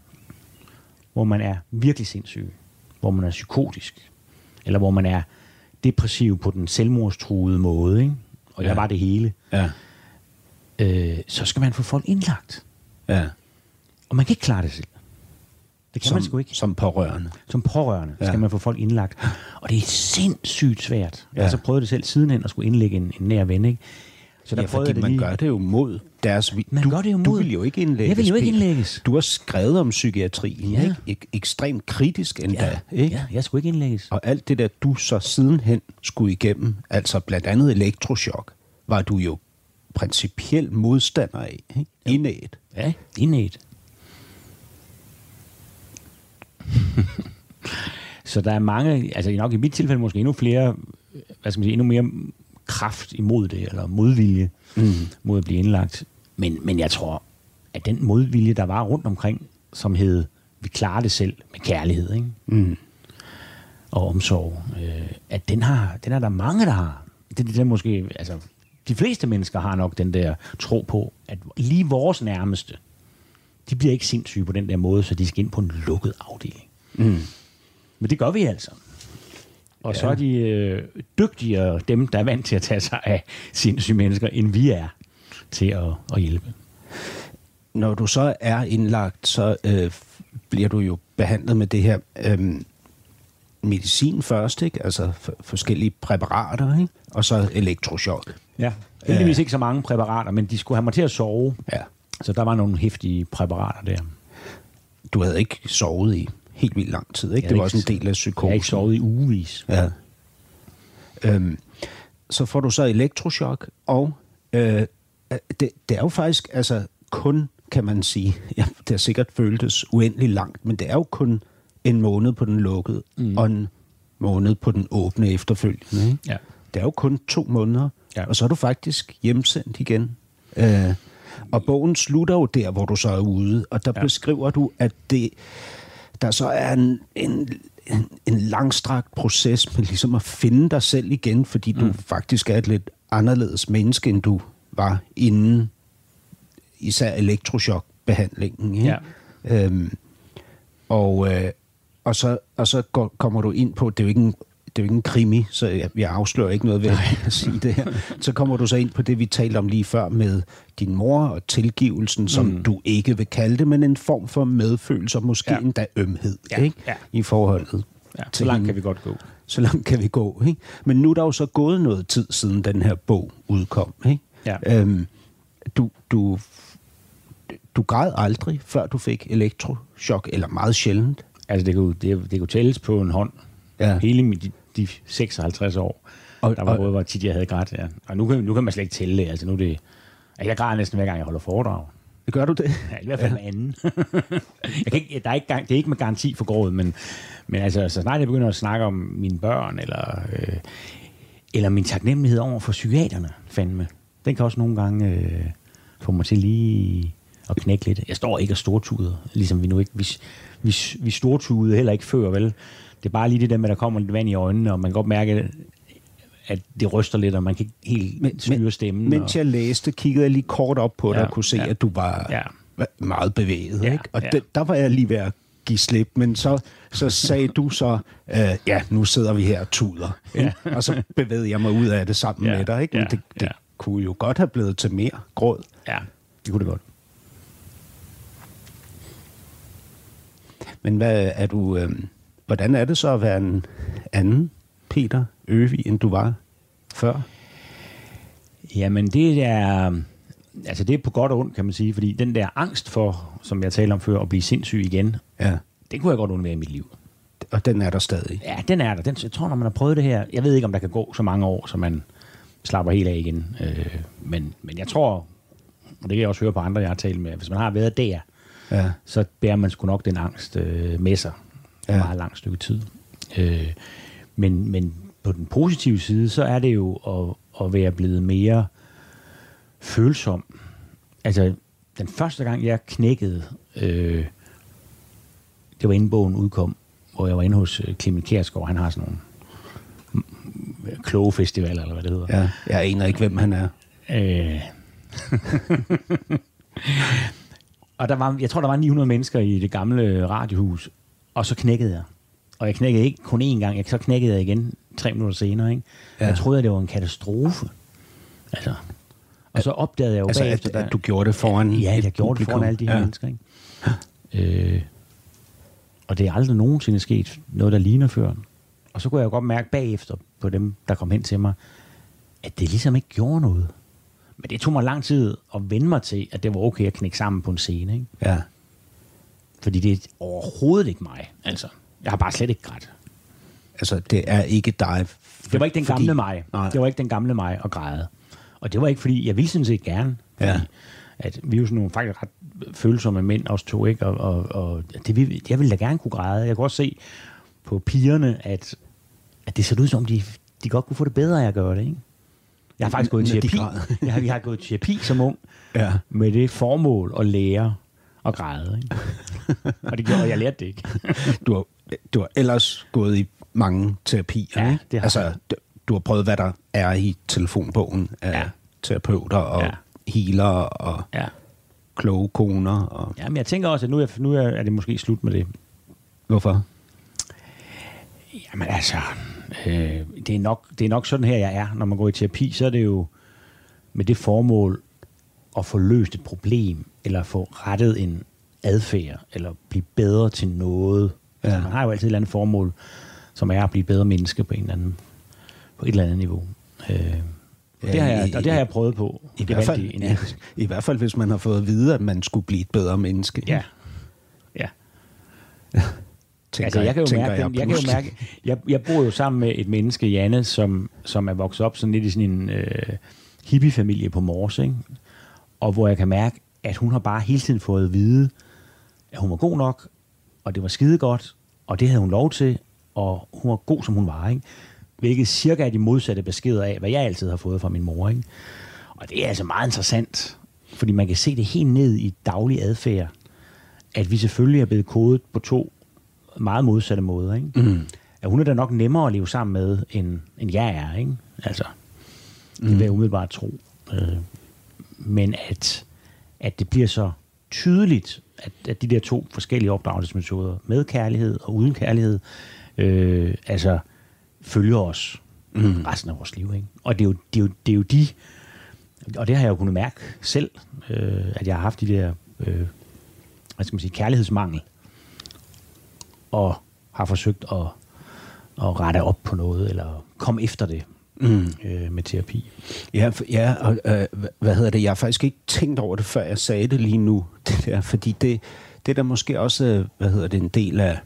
hvor man er virkelig sindssyg, hvor man er psykotisk, eller hvor man er depressiv på den selvmordstruede måde, ikke? og jeg Ja. var det hele, Ja. øh, så skal man få folk indlagt. Ja. Og man kan ikke klare det selv. Det kan som, man sgu ikke. Som pårørende. Som pårørende Ja. skal man få folk indlagt. Og det er sindssygt svært. Jeg Ja. har så prøvet det selv sidenhen at skulle indlægge en, en nær ven. Ikke? Så Ja, prøvede fordi det man lige- gør det jo mod deres Man du, gør det jo Du mod- vil jo ikke indlægges. Jeg vil jo ikke indlægges. Du har skrevet om psykiatrien, Ja. ikke? Ek- ekstremt kritisk endda, ja, ikke? ja, jeg skulle ikke indlægges. Og alt det der, du så sidenhen skulle igennem, altså blandt andet elektrochok, var du jo principiel modstander af, ikke? Indæt. Ja, indæt. så der er mange, altså nok i mit tilfælde måske endnu flere, hvad skal man sige, endnu mere kraft imod det, eller modvilje mm. mod at blive indlagt. Men, men jeg tror, at den modvilje, der var rundt omkring, som hed, vi klarer det selv med kærlighed, ikke? Mm. og omsorg, øh, at den har, den er der mange, der har. Det, det der måske, altså, de fleste mennesker har nok den der tro på, at lige vores nærmeste, de bliver ikke sindssyge på den der måde, så de skal ind på en lukket afdeling. Mm. Men det gør vi altså. Og ja. så er de øh, dygtigere, dem der er vant til at tage sig af sindssyge mennesker, end vi er til at, at hjælpe. Når du så er indlagt, så øh, bliver du jo behandlet med det her øh, medicin først, ikke? Altså f- forskellige præparater, ikke? Og så elektrochok. Ja. Heldigvis ikke så mange præparater, men de skulle have mig til at sove. Ja. Så der var nogle hæftige præparater der. Du havde ikke sovet i helt vildt lang tid, ikke? Det var havde også en ikke- del af psykosen. Jeg har ikke sovet i ugevis. Ja. Øhm, så får du så elektrochok, og øh, det, det er jo faktisk altså kun, kan man sige, ja, det har sikkert føltes uendelig langt, men det er jo kun en måned på den lukkede, mm. og en måned på den åbne efterfølgende. Ikke? Ja. Det er jo kun to måneder, Ja. og så er du faktisk hjemsendt igen. Øh, og bogen slutter jo der, hvor du så er ude, og der. Ja. beskriver du, at det, der så er en, en, en, en langstrakt proces med ligesom at finde dig selv igen, fordi du faktisk er et lidt anderledes menneske, end du var inden især elektrochokbehandlingen. Ikke? Ja. Øhm, og, øh, og så, og så går, kommer du ind på, det er jo ikke en, det er jo ikke en krimi, så jeg, jeg afslører ikke noget ved at sige det her. Så kommer du så ind på det, vi talte om lige før med din mor og tilgivelsen, som mm. du ikke vil kalde det, men en form for medfølelse og måske ja. Endda ømhed Ja, ikke? ja. i forholdet. Ja, så langt hende. kan vi godt gå. Så langt kan vi gå. Ikke? Men nu er der jo så gået noget tid siden den her bog udkom. Ikke? Ja. Øhm, du, du, du græd aldrig, før du fik elektrochok, eller meget sjældent. Altså, det kunne, det, det kunne tælles på en hånd. Ja. Hele mit, de, de 56 år, Og- der var og- både, hvor tit jeg havde grædt. Ja. Og nu kan, nu kan man slet ikke tælle. Altså, nu det... altså, Jeg græder næsten hver gang, jeg holder foredrag. Gør du det? Ja, i hvert fald med anden. jeg kan ikke, der er ikke, det er ikke med garanti for grådet, men, men altså, så snart jeg begynder at snakke om mine børn, eller, øh, eller min taknemmelighed over for psykiaterne, fandme, den kan også nogle gange øh, få mig til lige at knække lidt. Jeg står ikke og stortuder, ligesom vi nu ikke... Vi, vi, vi stortudede heller ikke før, vel? Det er bare lige det der med, at der kommer lidt vand i øjnene, og man kan godt mærke, at det ryster lidt, og man kan ikke helt men, styre stemmen. Mens og, jeg læste, kiggede jeg lige kort op på dig Ja, og kunne se, ja. at du var Ja. meget bevæget. Ja, ikke? Og ja. det, der var jeg lige ved at give slip, men så, så sagde du så, øh, ja, nu sidder vi her og tuder. ikke? Og så bevægede jeg mig ud af det sammen Ja, med dig. Ikke? Men ja, det, det ja. kunne jo godt have blevet til mere gråd. Ja, det kunne det godt. Men hvad er du, øh, hvordan er det så at være en anden Peter Øvig, end du var før? Jamen, det er... Altså, det er på godt og ondt, kan man sige, fordi den der angst for, som jeg talte om før, at blive sindssyg igen, Ja, det kunne jeg godt undvære i mit liv. og den er der stadig. Ja, den er der. Den, jeg tror, når man har prøvet det her, jeg ved ikke, om der kan gå så mange år, så man slapper helt af igen. Øh, men, men jeg tror, og det kan jeg også høre på andre, jeg har talt med, hvis man har været der, Ja, så bærer man sgu nok den angst øh, med sig ja. Ja. et meget langt stykke tid. Øh, men, men på den positive side, så er det jo at, at være blevet mere følsom. Altså, den første gang, jeg knækkede, øh, det var inden bogen udkom, hvor jeg var inde hos øh, Clement Kjærsgaard. Han har sådan nogle mm, kloge festivaler, eller hvad det hedder. ja. Jeg aner ikke, hvem han er. Øh. og der var, jeg tror, der var 900 mennesker i det gamle radiohus, og så knækkede jeg. Og jeg knækkede ikke kun én gang, jeg, så knækkede jeg igen tre minutter senere. Ikke? Ja. Jeg troede, at det var en katastrofe. Altså. Og så opdagede jeg jo Altså, bagefter... at, at du gjorde det foran Ja, jeg gjorde det foran publikum. alle de her ja. mennesker. Ikke? Øh, og det er aldrig nogensinde sket noget, der ligner før. Og så kunne jeg jo godt mærke bagefter på dem, der kom hen til mig, at det ligesom ikke gjorde noget. Men det tog mig lang tid at vende mig til, at det var okay at knække sammen på en scene. Ikke? Ja. Fordi det er overhovedet ikke mig. Altså, jeg har bare slet ikke grædt. Altså, det er ikke dig. Det var ikke den fordi- gamle mig. Nej. Det var ikke den gamle mig at græde. Og det var ikke fordi, jeg ville sådan set gerne. Fordi, Ja. At vi er jo sådan nogle faktisk ret følsomme mænd, os to, ikke? Og, og, og det, vil- jeg ville da gerne kunne græde. Jeg kunne også se på pigerne, at, at det så ud som, de, de godt kunne få det bedre af at gøre det, ikke? Jeg har faktisk gået i terapi. jeg, har, jeg har gået i terapi som ung, Ja. med det formål at lære at græde. Ikke? og det gjorde, og jeg lærte det ikke. Du har, du har ellers gået i mange terapier, Ja, det har altså, jeg. du, har prøvet, hvad der er i telefonbogen af Ja. terapeuter og Ja. healer og Ja. kloge koner. Og, ja, men jeg tænker også, at nu er, nu er er det måske slut med det. hvorfor? Jamen altså, øh, det, er nok, det er nok sådan her, jeg er. Når man går i terapi, så er det jo med det formål at få løst et problem, eller få rettet en adfærd, eller blive bedre til noget. Ja. Altså, man har jo altid et eller andet formål, som er at blive bedre menneske på, en eller anden, på et eller andet niveau. Øh, Ja, det har jeg, i- og det har jeg prøvet på. I Det hvert, er fald, rigtig ja. I hvert fald, hvis man har fået at vide, at man skulle blive et bedre menneske. Ja. Ja. tænker, altså, jeg kan jo mærke, jeg, jeg, kan jo mærke jeg, jeg bor jo sammen med et menneske, Janne, som, som er vokset op sådan lidt i sådan en øh, hippiefamilie på Mors, ikke? Og hvor jeg kan mærke, at hun har bare hele tiden fået at vide, at hun var god nok, og det var skide godt, og det havde hun lov til, og hun var god, som hun var, ikke? Hvilket cirka er de modsatte beskeder af, hvad jeg altid har fået fra min mor, ikke? Og det er altså meget interessant, fordi man kan se det helt ned i daglig adfærd, at vi selvfølgelig er blevet kodet på to meget modsatte måder. Ikke? Mm. At hun er da nok nemmere at leve sammen med, end, end jeg er. Ikke? Altså, det vil jeg umiddelbart tro. Øh, men at, at det bliver så tydeligt, at, at de der to forskellige opdragelsesmetoder, med kærlighed og uden kærlighed, øh, altså følger os mm. resten af vores liv. Ikke? Og det er, jo, det, er jo, det er jo de, og det har jeg jo kunnet mærke selv, øh, at jeg har haft de der, øh, hvad skal man sige, kærlighedsmangel, og har forsøgt at, at rette op på noget, eller komme efter det mm. øh, med terapi. Ja, ja og øh, hva- hvad hedder det? Jeg har faktisk ikke tænkt over det, før jeg sagde det lige nu. Det der, fordi det, det er da måske også, hvad hedder det, en del af...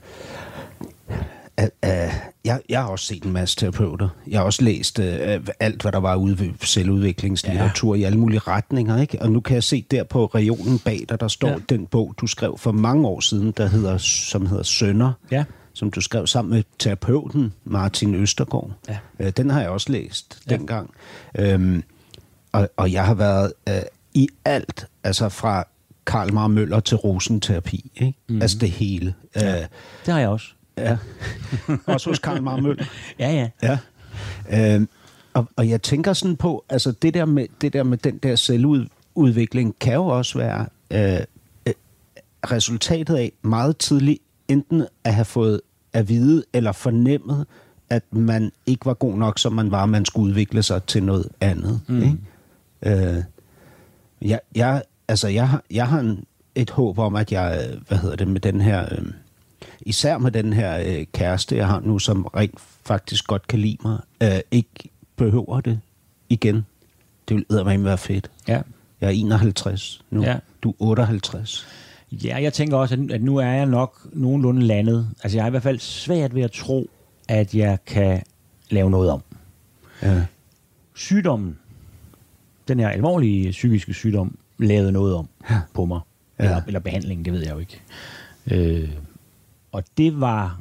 af, af jeg, jeg har også set en masse terapeuter. Jeg har også læst øh, alt, hvad der var ude ved selvudviklingslitteratur ja. i alle mulige retninger. Ikke? Og nu kan jeg se der på regionen bag dig, der står. Ja. den bog, du skrev for mange år siden, der hedder, som hedder Sønder. Ja. Som du skrev sammen med terapeuten Martin Østergaard. Ja. Øh, den har jeg også læst Ja. dengang. Øhm, og, og jeg har været øh, i alt, altså fra Karl Mar Møller til rosenterapi. Ikke? Mm. Altså det hele. Ja. Øh, Det har jeg også. ja. også hos Karl Mar Møller. Ja, ja. Ja. Øhm, og, og jeg tænker sådan på, altså det der med, det der med den der selvudvikling kan jo også være øh, øh, resultatet af meget tidligt enten at have fået at vide eller fornemmet, at man ikke var god nok, som man var, man skulle udvikle sig til noget andet. Mm. Ikke? Øh, jeg, jeg, altså, jeg, har- jeg har en, et håb om, at jeg, hvad hedder det, med den her, øh, især med den her øh, kæreste, jeg har nu, som rent faktisk godt kan lide mig, øh, ikke behøver det igen. Det vil eddermame være fedt. Ja. Jeg er 51 nu. Ja. Du er 58. Ja, jeg tænker også, at- nu er jeg nok nogenlunde landet. Altså, jeg har i hvert fald svært ved at tro, at jeg kan lave noget om. Ja. Sygdommen, den her alvorlige psykiske sygdom, lavede noget om Ja. på mig. Ja. Eller, eller behandlingen, det ved jeg jo ikke. Øh, og det var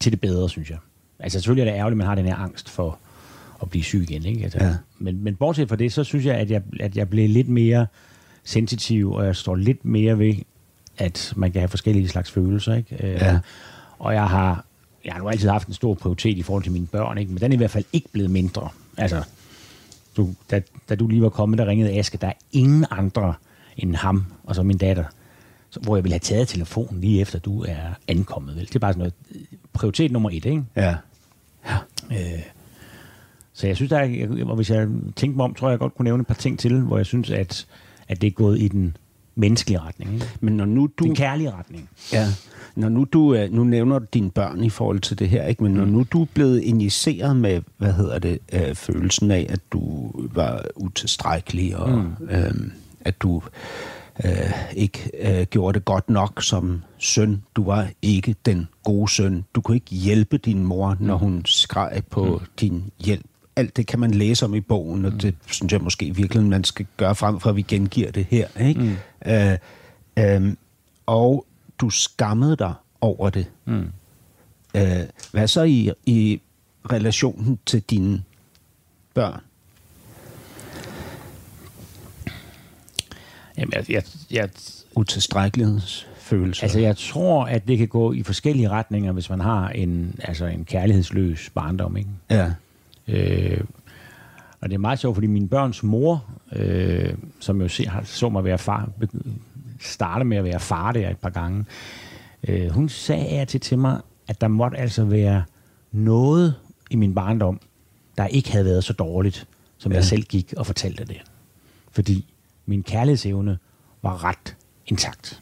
til det bedre, synes jeg. Altså selvfølgelig er det ærgerligt, at man har den her angst for at blive syg igen. Ikke? Altså, Ja. men, men bortset fra det, så synes jeg, at jeg, at jeg blev lidt mere sensitiv, og jeg står lidt mere ved, at man kan have forskellige slags følelser. Ikke? Øh, Ja. Og jeg har, jeg har nu altid haft en stor prioritet i forhold til mine børn, ikke? men den er i hvert fald ikke blevet mindre. Altså, du, da, da du lige var kommet, der ringede Aske, der er ingen andre end ham, og så min datter, så, hvor jeg ville have taget telefonen lige efter, du er ankommet. Vel? Det er bare sådan noget, øh, prioritet nummer et, ikke? Ja. Så jeg synes, der er, og hvis jeg tænker mig om, tror jeg, jeg godt kunne nævne et par ting til, hvor jeg synes, at, at det er gået i den menneskelige retning. Ikke? Men når nu du... Den kærlige retning. Ja, når nu du, øh, nu nævner du dine børn i forhold til det her, ikke? men når Mm. nu du er blevet injiceret med, hvad hedder det, øh, følelsen af, at du var utilstrækkelig, og mm. øh, at du øh, ikke øh, gjorde det godt nok som søn. Du var ikke den gode søn. Du kunne ikke hjælpe din mor, når hun skreg på mm. din hjælp. Alt det kan man læse om i bogen, og det synes jeg måske virkelig, man skal gøre frem for, at vi gengiver det her. Ikke? Mm. Øh, øh, og du skammede dig over det. Mm. Øh, hvad så i, i relationen til dine børn? Jamen, jeg, jeg, jeg, Utilstrækkelighedsfølelse? altså, jeg tror, at det kan gå i forskellige retninger, hvis man har en, altså en kærlighedsløs barndom. Ikke? ja. Øh, og det er meget sjovt, fordi min børns mor, øh, som jo se, har, så mig være far, starte med at være far der et par gange, øh, hun sagde af til til mig, at der måtte altså være noget i min barndom, der ikke havde været så dårligt, som. Ja. jeg selv gik og fortalte det. Fordi min kærlighedsevne var ret intakt.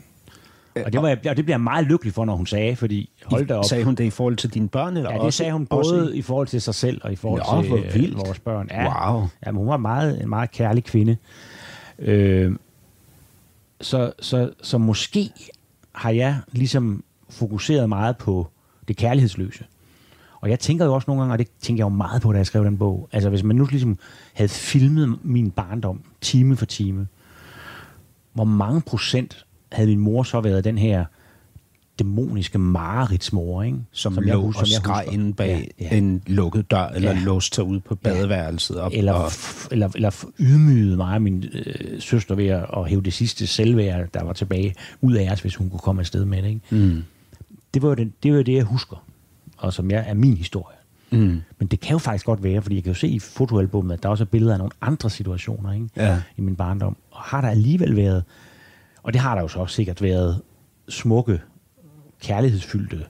Og det, var, jeg- og det bliver jeg meget lykkelig for, når hun sagde, fordi hold da op. Sagde hun det i forhold til dine børn? Eller Ja, det også, sagde hun også både i forhold til sig selv og i forhold Nå, til øh, vildt. vores børn. Wow. Ja, men hun var meget, en meget kærlig kvinde. Øh, så, så, så måske har jeg ligesom fokuseret meget på det kærlighedsløse. Og jeg tænker jo også nogle gange, og det tænker jeg jo meget på, da jeg skrev den bog, altså hvis man nu ligesom havde filmet min barndom time for time, hvor mange procent havde min mor så været den her dæmoniske mareridsmor, ikke? som, jeg som lå husker- og som jeg skreg inde bag Ja, ja. en lukket dør, eller Ja. låste sig ud på badeværelset. Og, eller, og, eller, eller ydmygede mig og min øh, søster ved at, at hæve det sidste selvværd, der var tilbage, ud af os, hvis hun kunne komme afsted med det. Ikke? mm, Det, var det, det var det, jeg husker, og som jeg er min historie. mm, Men det kan jo faktisk godt være, fordi jeg kan jo se i fotoalbummet, at der også er billeder af nogle andre situationer ikke? Ja. i min barndom. Og har der alligevel været, og det har der jo så også sikkert været, smukke, kærlighedsfyldte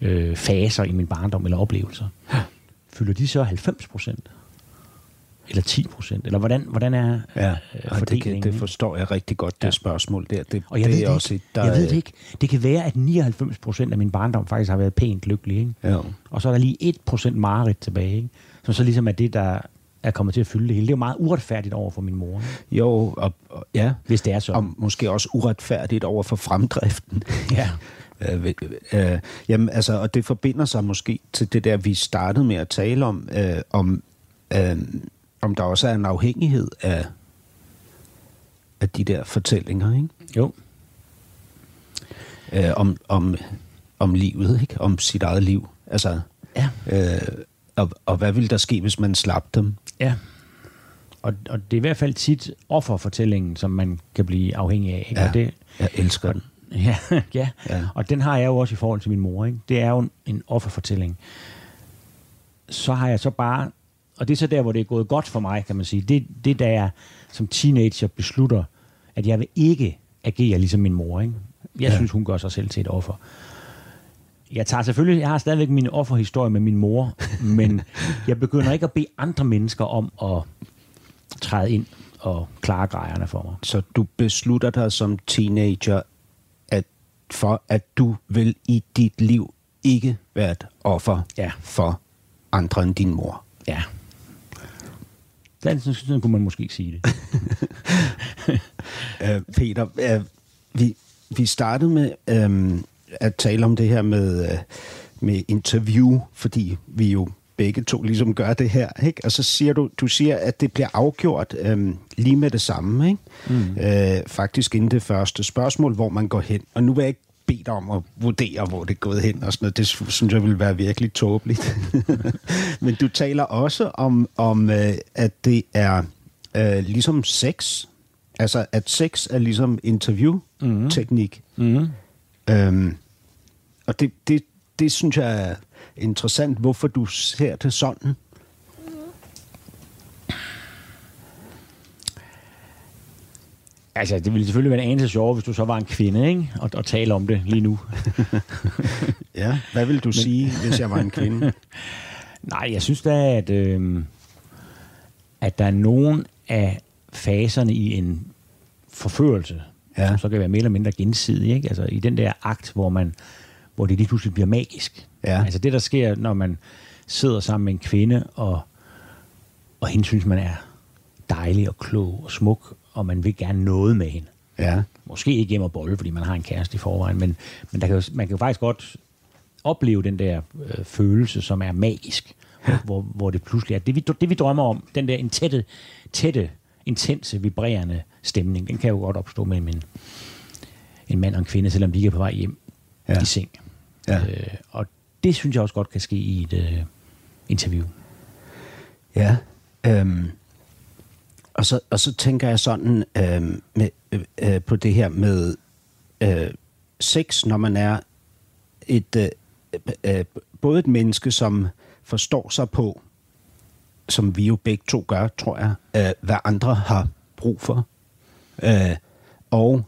øh, faser i min barndom eller oplevelser. Fylder de så 90 procent? Eller 10 procent? Eller hvordan, hvordan er ja, øh, det, kan, fordelingen? det ikke? forstår jeg rigtig godt, det Ja. spørgsmål der. Det, Og jeg det ved er det også ikke. der jeg ved det ikke. Det kan være, at 99 procent af min barndom faktisk har været pænt lykkelig. Ikke? Ja. Og så er der lige 1 procent mareridt tilbage. Ikke? Som så ligesom er det, der er kommet til at fylde det hele. Det er jo meget uretfærdigt over for min mor. Ikke? Jo, og, og, ja. Hvis det er sådan. Og måske også uretfærdigt over for fremdriften. Ja. Øh, øh, jamen, altså, og det forbinder sig måske til det der, vi startede med at tale om, øh, om, øh, om der også er en afhængighed af, af de der fortællinger, ikke? Jo. Øh, om, om, om livet, ikke? Om sit eget liv. Altså, Ja. øh, og, og hvad ville der ske, hvis man slap dem? Ja. Og, og det er i hvert fald tit offerfortællingen, som man kan blive afhængig af. Ikke? Ja, Og det, jeg elsker den. ja, ja. Ja. og den har jeg jo også i forhold til min mor. Ikke? Det er jo en, en offerfortælling. Så har jeg så bare, og det er så der, hvor det er gået godt for mig, kan man sige. Det, det da jeg som teenager beslutter, at jeg vil ikke agere ligesom min mor. Ikke? Jeg ja. synes, hun gør sig selv til et offer. Jeg tager selvfølgelig, jeg har stadigvæk min offerhistorie med min mor, men jeg begynder ikke at bede andre mennesker om at træde ind og klare grejerne for mig. Så du beslutter dig som teenager at for, at du vil i dit liv ikke være et offer Ja. for andre end din mor. Ja. Sådan, sådan kunne man måske sige det. Uh, Peter, uh, vi, vi startede med um, at tale om det her med, uh, med interview, fordi vi jo begge to ligesom gør det her, ikke? Og så siger du, du siger, at det bliver afgjort um, lige med det samme, ikke? Mm. Uh, faktisk inden det første spørgsmål, hvor man går hen. Og nu vil jeg ikke bede dig om at vurdere, hvor det er gået hen og sådan noget. Det synes jeg vil være virkelig tåbeligt. Men du taler også om, om uh, at det er uh, ligesom sex, Altså, at sex er ligesom interviewteknik. Mm. Øhm, og det, det, det synes jeg er interessant, hvorfor du ser det sådan. Altså, det ville selvfølgelig være en anelse sjovere, hvis du så var en kvinde, ikke? Og, og tale om det lige nu. Ja. Hvad vil du Men... sige, hvis jeg var en kvinde? Nej, jeg synes da, at, øh, at der er nogen af faserne i en forførelse, Ja. ja. som så kan være mere eller mindre gensidig, ikke? Altså i den der akt, hvor man hvor det lige pludselig bliver magisk. Ja. Altså det, der sker, når man sidder sammen med en kvinde, og, og hende synes, man er dejlig og klog og smuk, og man vil gerne noget med hende. Ja. Måske ikke hjem og bolle, fordi man har en kæreste i forvejen, men, men der kan jo, man kan jo faktisk godt opleve den der øh, følelse, som er magisk, ja. hvor, hvor det pludselig er. Det vi, det, vi drømmer om, den der en tætte, tætte, intense, vibrerende stemning, den kan jo godt opstå mellem en, en mand og en kvinde, selvom de ikke er på vej hjem ja. i seng. Ja. Øh, og det synes jeg også godt kan ske i et øh, interview. Ja. Øhm, og, så, og så tænker jeg sådan øhm, med, øh, øh, på det her med øh, sex, når man er et øh, øh, både et menneske, som forstår sig på, som vi jo begge to gør, tror jeg, øh, hvad andre har brug for, øh, og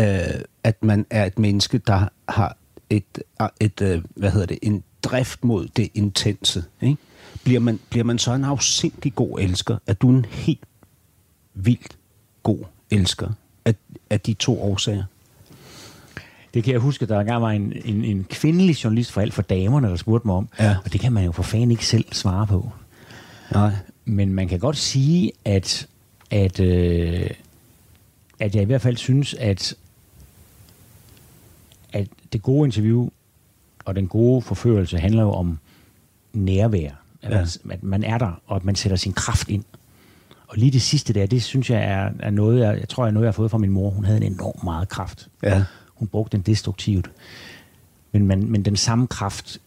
øh, at man er et menneske, der har et, et øh, hvad hedder det, en drift mod det intense. Ikke? Bliver, man, bliver man så en afsindig god elsker? Er du en helt vildt god elsker af, af de to årsager? Det kan jeg huske, at der engang var en, en, en kvindelig journalist for alt for damerne, der spurgte mig om. Ja. Og det kan man jo for fanden ikke selv svare på. Nej. Men man kan godt sige, at, at, øh, at jeg i hvert fald synes, at, at det gode interview og den gode forførelse handler jo om nærvær. At, Ja. man, at man er der, og at man sætter sin kraft ind. Og lige det sidste der, det synes jeg er, er noget, jeg, jeg tror, er noget, jeg har fået fra min mor. Hun havde en enorm meget kraft. Ja. Hun brugte den destruktivt. Men, man, men den samme kraft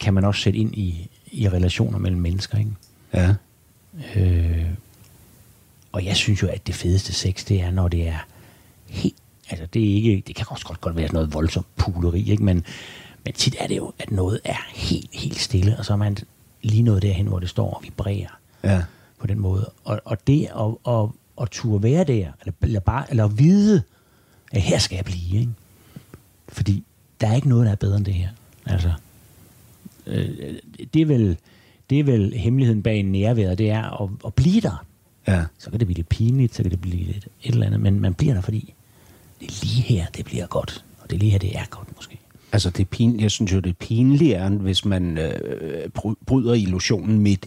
kan man også sætte ind i, i relationer mellem mennesker. Ikke? Ja. Øh, og jeg synes jo, at det fedeste sex, det er, når det er helt... Altså, det, er ikke, det kan også godt, godt være sådan noget voldsomt puleri, ikke? Men, men tit er det jo, at noget er helt, helt stille, og så er man lige noget derhen, hvor det står og vibrerer Ja. på den måde. Og, og det at, at, at turde være der, eller, eller, bare, eller at vide, at her skal jeg blive, ikke? Fordi der er ikke noget, der er bedre end det her. Altså, øh, det, er vel, det er vel hemmeligheden bag nærværet, det er at, at blive der. Ja. Så kan det blive lidt pinligt, så kan det blive lidt et eller andet, men man bliver der, fordi det er lige her, det bliver godt. Og det er lige her, det er godt måske. Altså, det er pin, jeg synes jo, det er pinligere, hvis man øh, bry- bryder illusionen midt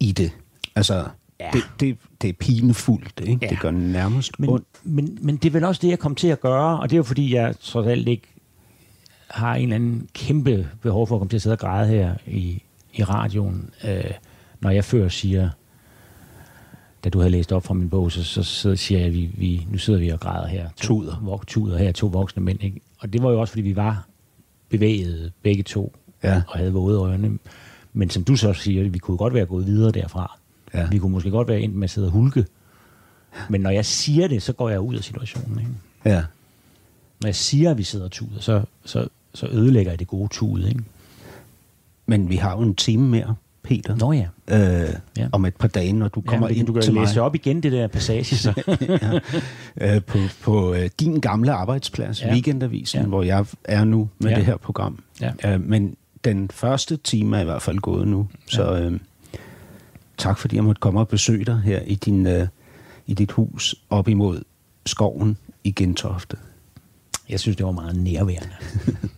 i det. Altså, ja. Det, det, det er pinefuldt, ikke? Ja. Det gør nærmest Men, ondt. men, men det er vel også det, jeg kom til at gøre, og det er jo fordi, jeg trods alt ikke har en eller anden kæmpe behov for at komme til at sidde og græde her i, i radioen, øh, når jeg før siger, da du havde læst op fra min bog, så, så, så siger jeg, at vi, vi, nu sidder vi og græder her. To, Tuder. Vok, tuder her, to voksne mænd. Ikke? Og det var jo også, fordi vi var bevæget begge to, Ja. og havde våde øjne. Men som du så siger, vi kunne godt være gået videre derfra. Ja. Vi kunne måske godt være endt med at sidde og hulke. Men når jeg siger det, så går jeg ud af situationen. Ikke? Ja. Når jeg siger, at vi sidder og tuder, så, så, så ødelægger jeg det gode tud. Ikke? Men vi har jo en time mere, Peter. Nå ja. Øh, Ja. Om et par dage, når du kommer ja, ind du kan til læse mig op igen, det der passage. Så. øh, på, på øh, din gamle arbejdsplads, ja. Ja. Weekendavisen, ja. Ja. hvor jeg er nu med ja. Ja. det her program. Ja. Øh, men den første time er i hvert fald gået nu, så øh, tak fordi jeg måtte komme og besøge dig her i, din, øh, i dit hus op imod skoven i Gentofte. Jeg synes, det var meget nærværende.